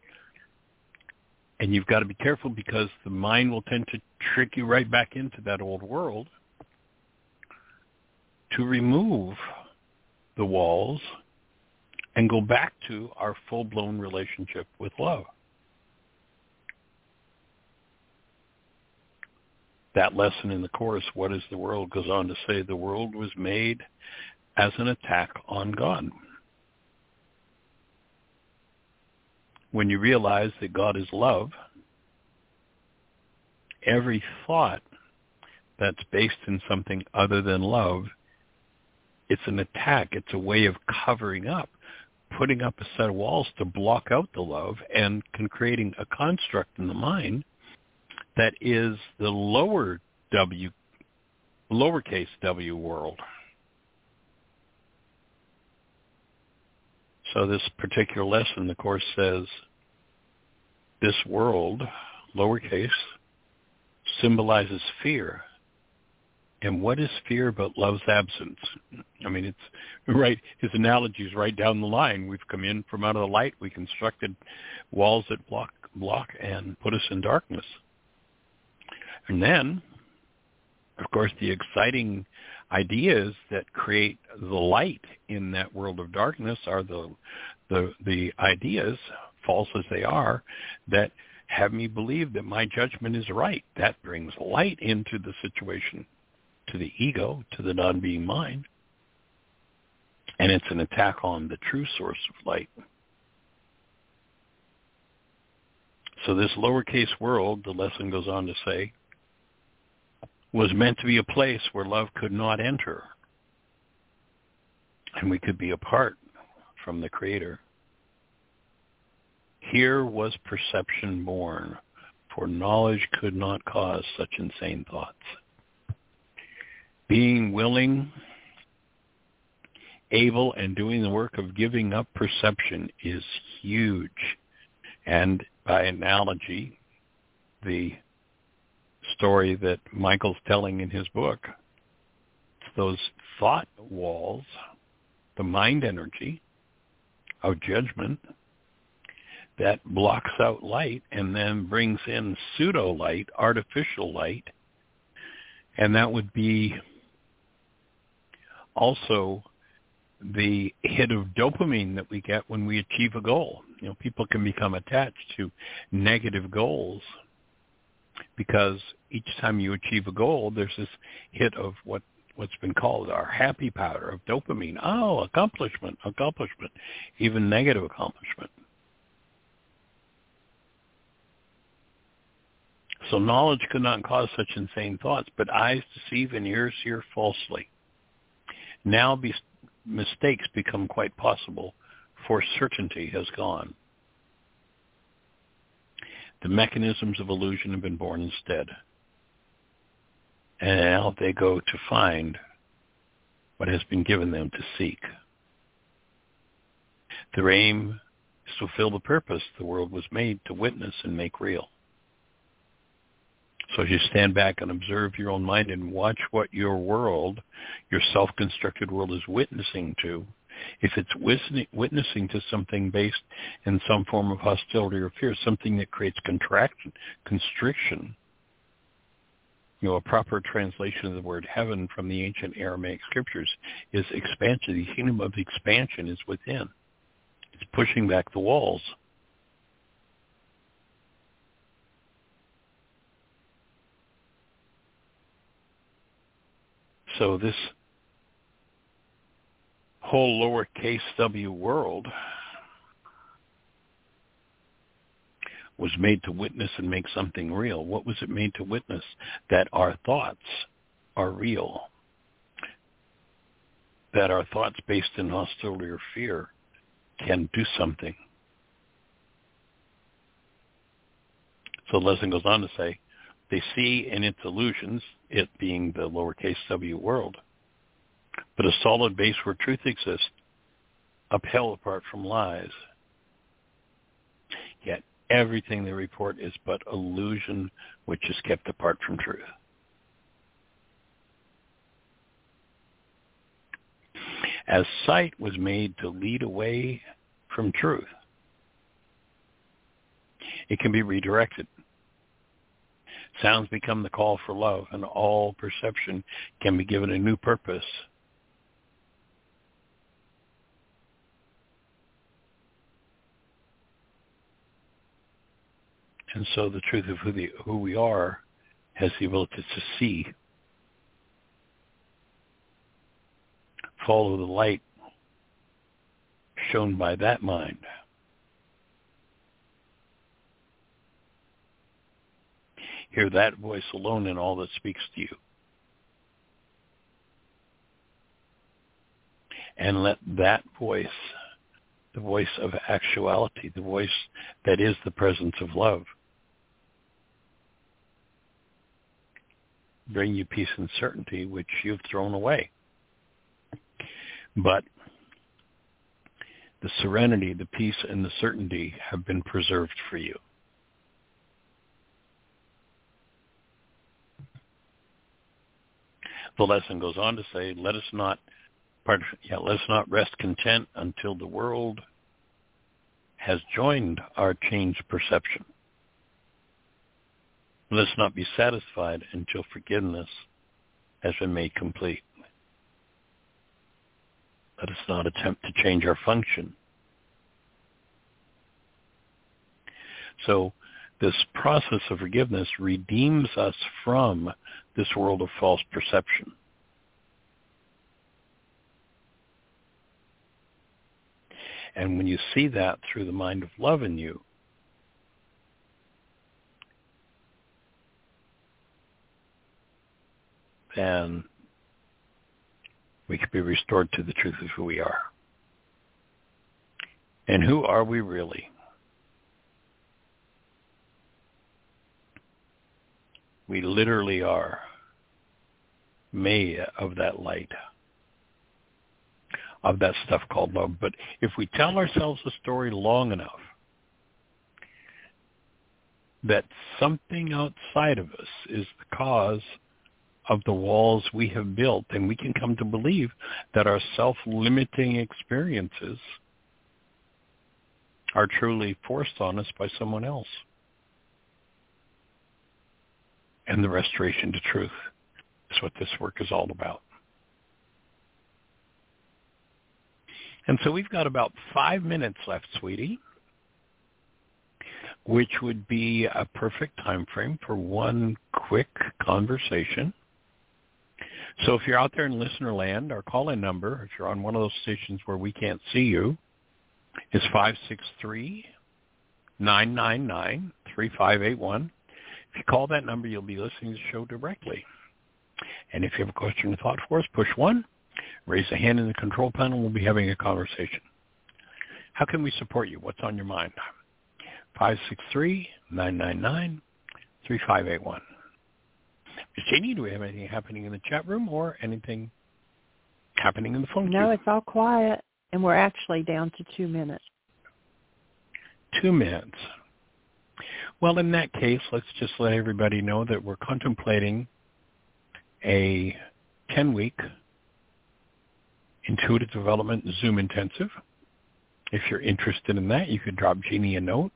And you've got to be careful because the mind will tend to trick you right back into that old world to remove the walls and go back to our full-blown relationship with love. that lesson in the Course, What is the World, goes on to say the world was made as an attack on God. When you realize that God is love, every thought that's based in something other than love, it's an attack. It's a way of covering up, putting up a set of walls to block out the love and creating a construct in the mind that is the lower W, lowercase w world. So this particular lesson, the Course says, this world, lowercase, symbolizes fear. And what is fear but love's absence? I mean, it's right. His analogy is right down the line. We've come in from out of the light. We constructed walls that block, block, and put us in darkness. And then, of course, the exciting ideas that create the light in that world of darkness are the the the ideas, false as they are, that have me believe that my judgment is right. That brings light into the situation, to the ego, to the non-being mind. And it's an attack on the true source of light. So this lowercase world, the lesson goes on to say, was meant to be a place where love could not enter. And we could be apart from the Creator. Here was perception born, for knowledge could not cause such insane thoughts. Being willing, able, and doing the work of giving up perception is huge. And by analogy, the story that Michael's telling in his book, those thought walls, the mind energy of judgment that blocks out light and then brings in pseudo light, artificial light, and that would be also the hit of dopamine that we get when we achieve a goal. You know, people can become attached to negative goals because each time you achieve a goal, there's this hit of what what's been called our happy powder of dopamine. Oh, accomplishment, accomplishment, even negative accomplishment. So knowledge could not cause such insane thoughts, but eyes deceive and ears hear falsely. Now be, mistakes become quite possible, for certainty has gone. The mechanisms of illusion have been born instead. And now they go to find what has been given them to seek. Their aim is to fulfill the purpose the world was made to witness and make real. So as you stand back and observe your own mind and watch what your world, your self-constructed world is witnessing to, if it's witnessing to something based in some form of hostility or fear, something that creates contraction, constriction, you know, a proper translation of the word heaven from the ancient Aramaic scriptures is expansion. The kingdom of expansion is within. It's pushing back the walls. So this whole lowercase w world was made to witness and make something real. What was it made to witness? That our thoughts are real. That our thoughts based in hostility or fear can do something. So the lesson goes on to say, they see in its illusions, it being the lowercase w world, but a solid base where truth exists, upheld apart from lies. Yet everything they report is but illusion which is kept apart from truth. As sight was made to lead away from truth, it can be redirected Sounds become the call for love, and all perception can be given a new purpose. And so the truth of who, the, who we are has the ability to see. Follow the light shown by that mind. Hear that voice alone in all that speaks to you. And let that voice, the voice of actuality, the voice that is the presence of love, bring you peace and certainty which you've thrown away. But the serenity, the peace, and the certainty have been preserved for you. The lesson goes on to say, let us not, pardon, yeah, let us not rest content until the world has joined our changed perception. Let us not be satisfied until forgiveness has been made complete. Let us not attempt to change our function. So this process of forgiveness redeems us from this world of false perception. And when you see that through the mind of love in you, then we can be restored to the truth of who we are. And who are we really? We literally are made of that light, of that stuff called love. But if we tell ourselves a story long enough, that something outside of us is the cause of the walls we have built, then we can come to believe that our self-limiting experiences are truly forced on us by someone else. And the restoration to truth is what this work is all about. And so we've got about five minutes left, sweetie, which would be a perfect time frame for one quick conversation. So if you're out there in listener land, our call-in number, if you're on one of those stations where we can't see you, is 563 999 3581. If you call that number, you'll be listening to the show directly. And if you have a question or thought for us, push 1. Raise a hand in the control panel. We'll be having a conversation. How can we support you? What's on your mind? 563-999-3581. Ms. Do we have anything happening in the chat room or anything happening in the phone No, queue? it's all quiet, and we're actually down to two minutes. Two minutes. Well, in that case, let's just let everybody know that we're contemplating a 10-week intuitive development Zoom intensive. If you're interested in that, you could drop Jeanie a note.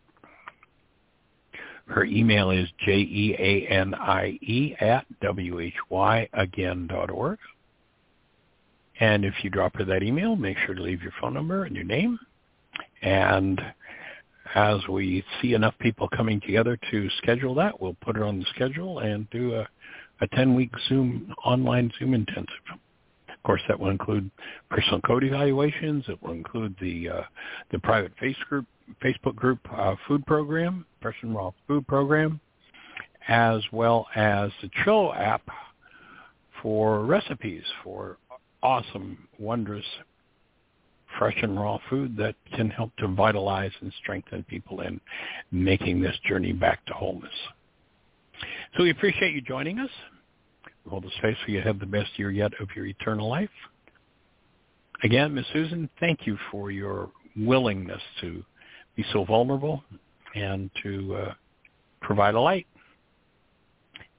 Her email is J-E-A-N-I-E at W-H-Y-again.org. And if you drop her that email, make sure to leave your phone number and your name. And as we see enough people coming together to schedule that, we'll put it on the schedule and do a, a 10-week Zoom, online Zoom intensive. Of course, that will include personal code evaluations. It will include the uh, the private face group, Facebook group uh, food program, and Raw food program, as well as the Trello app for recipes for awesome, wondrous, fresh and raw food that can help to vitalize and strengthen people in making this journey back to wholeness. So we appreciate you joining us. We hold the space for you to have the best year yet of your eternal life. Again, Miss Susan, thank you for your willingness to be so vulnerable and to uh, provide a light.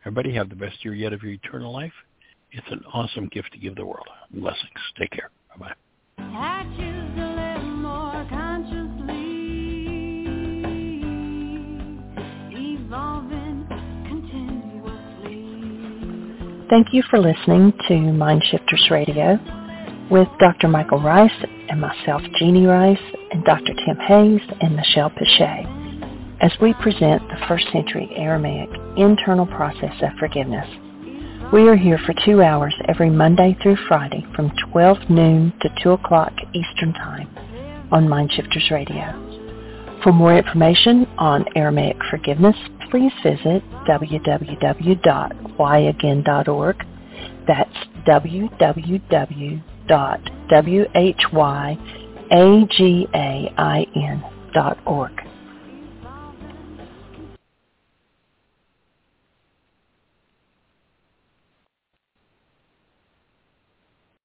Everybody have the best year yet of your eternal life. It's an awesome gift to give the world. Blessings. Take care. Bye-bye. Thank you for listening to Mind Shifters Radio with Dr. Michael Ryce and myself, Jeanie Ryce, and Dr. Tim Hayes and Michelle Pichet as we present the first century Aramaic internal process of forgiveness. We are here for two hours every Monday through Friday from 12 noon to 2 o'clock Eastern Time on Mindshifters Radio. For more information on Aramaic forgiveness, please visit www.whyagain.org. That's www.whyagain.org.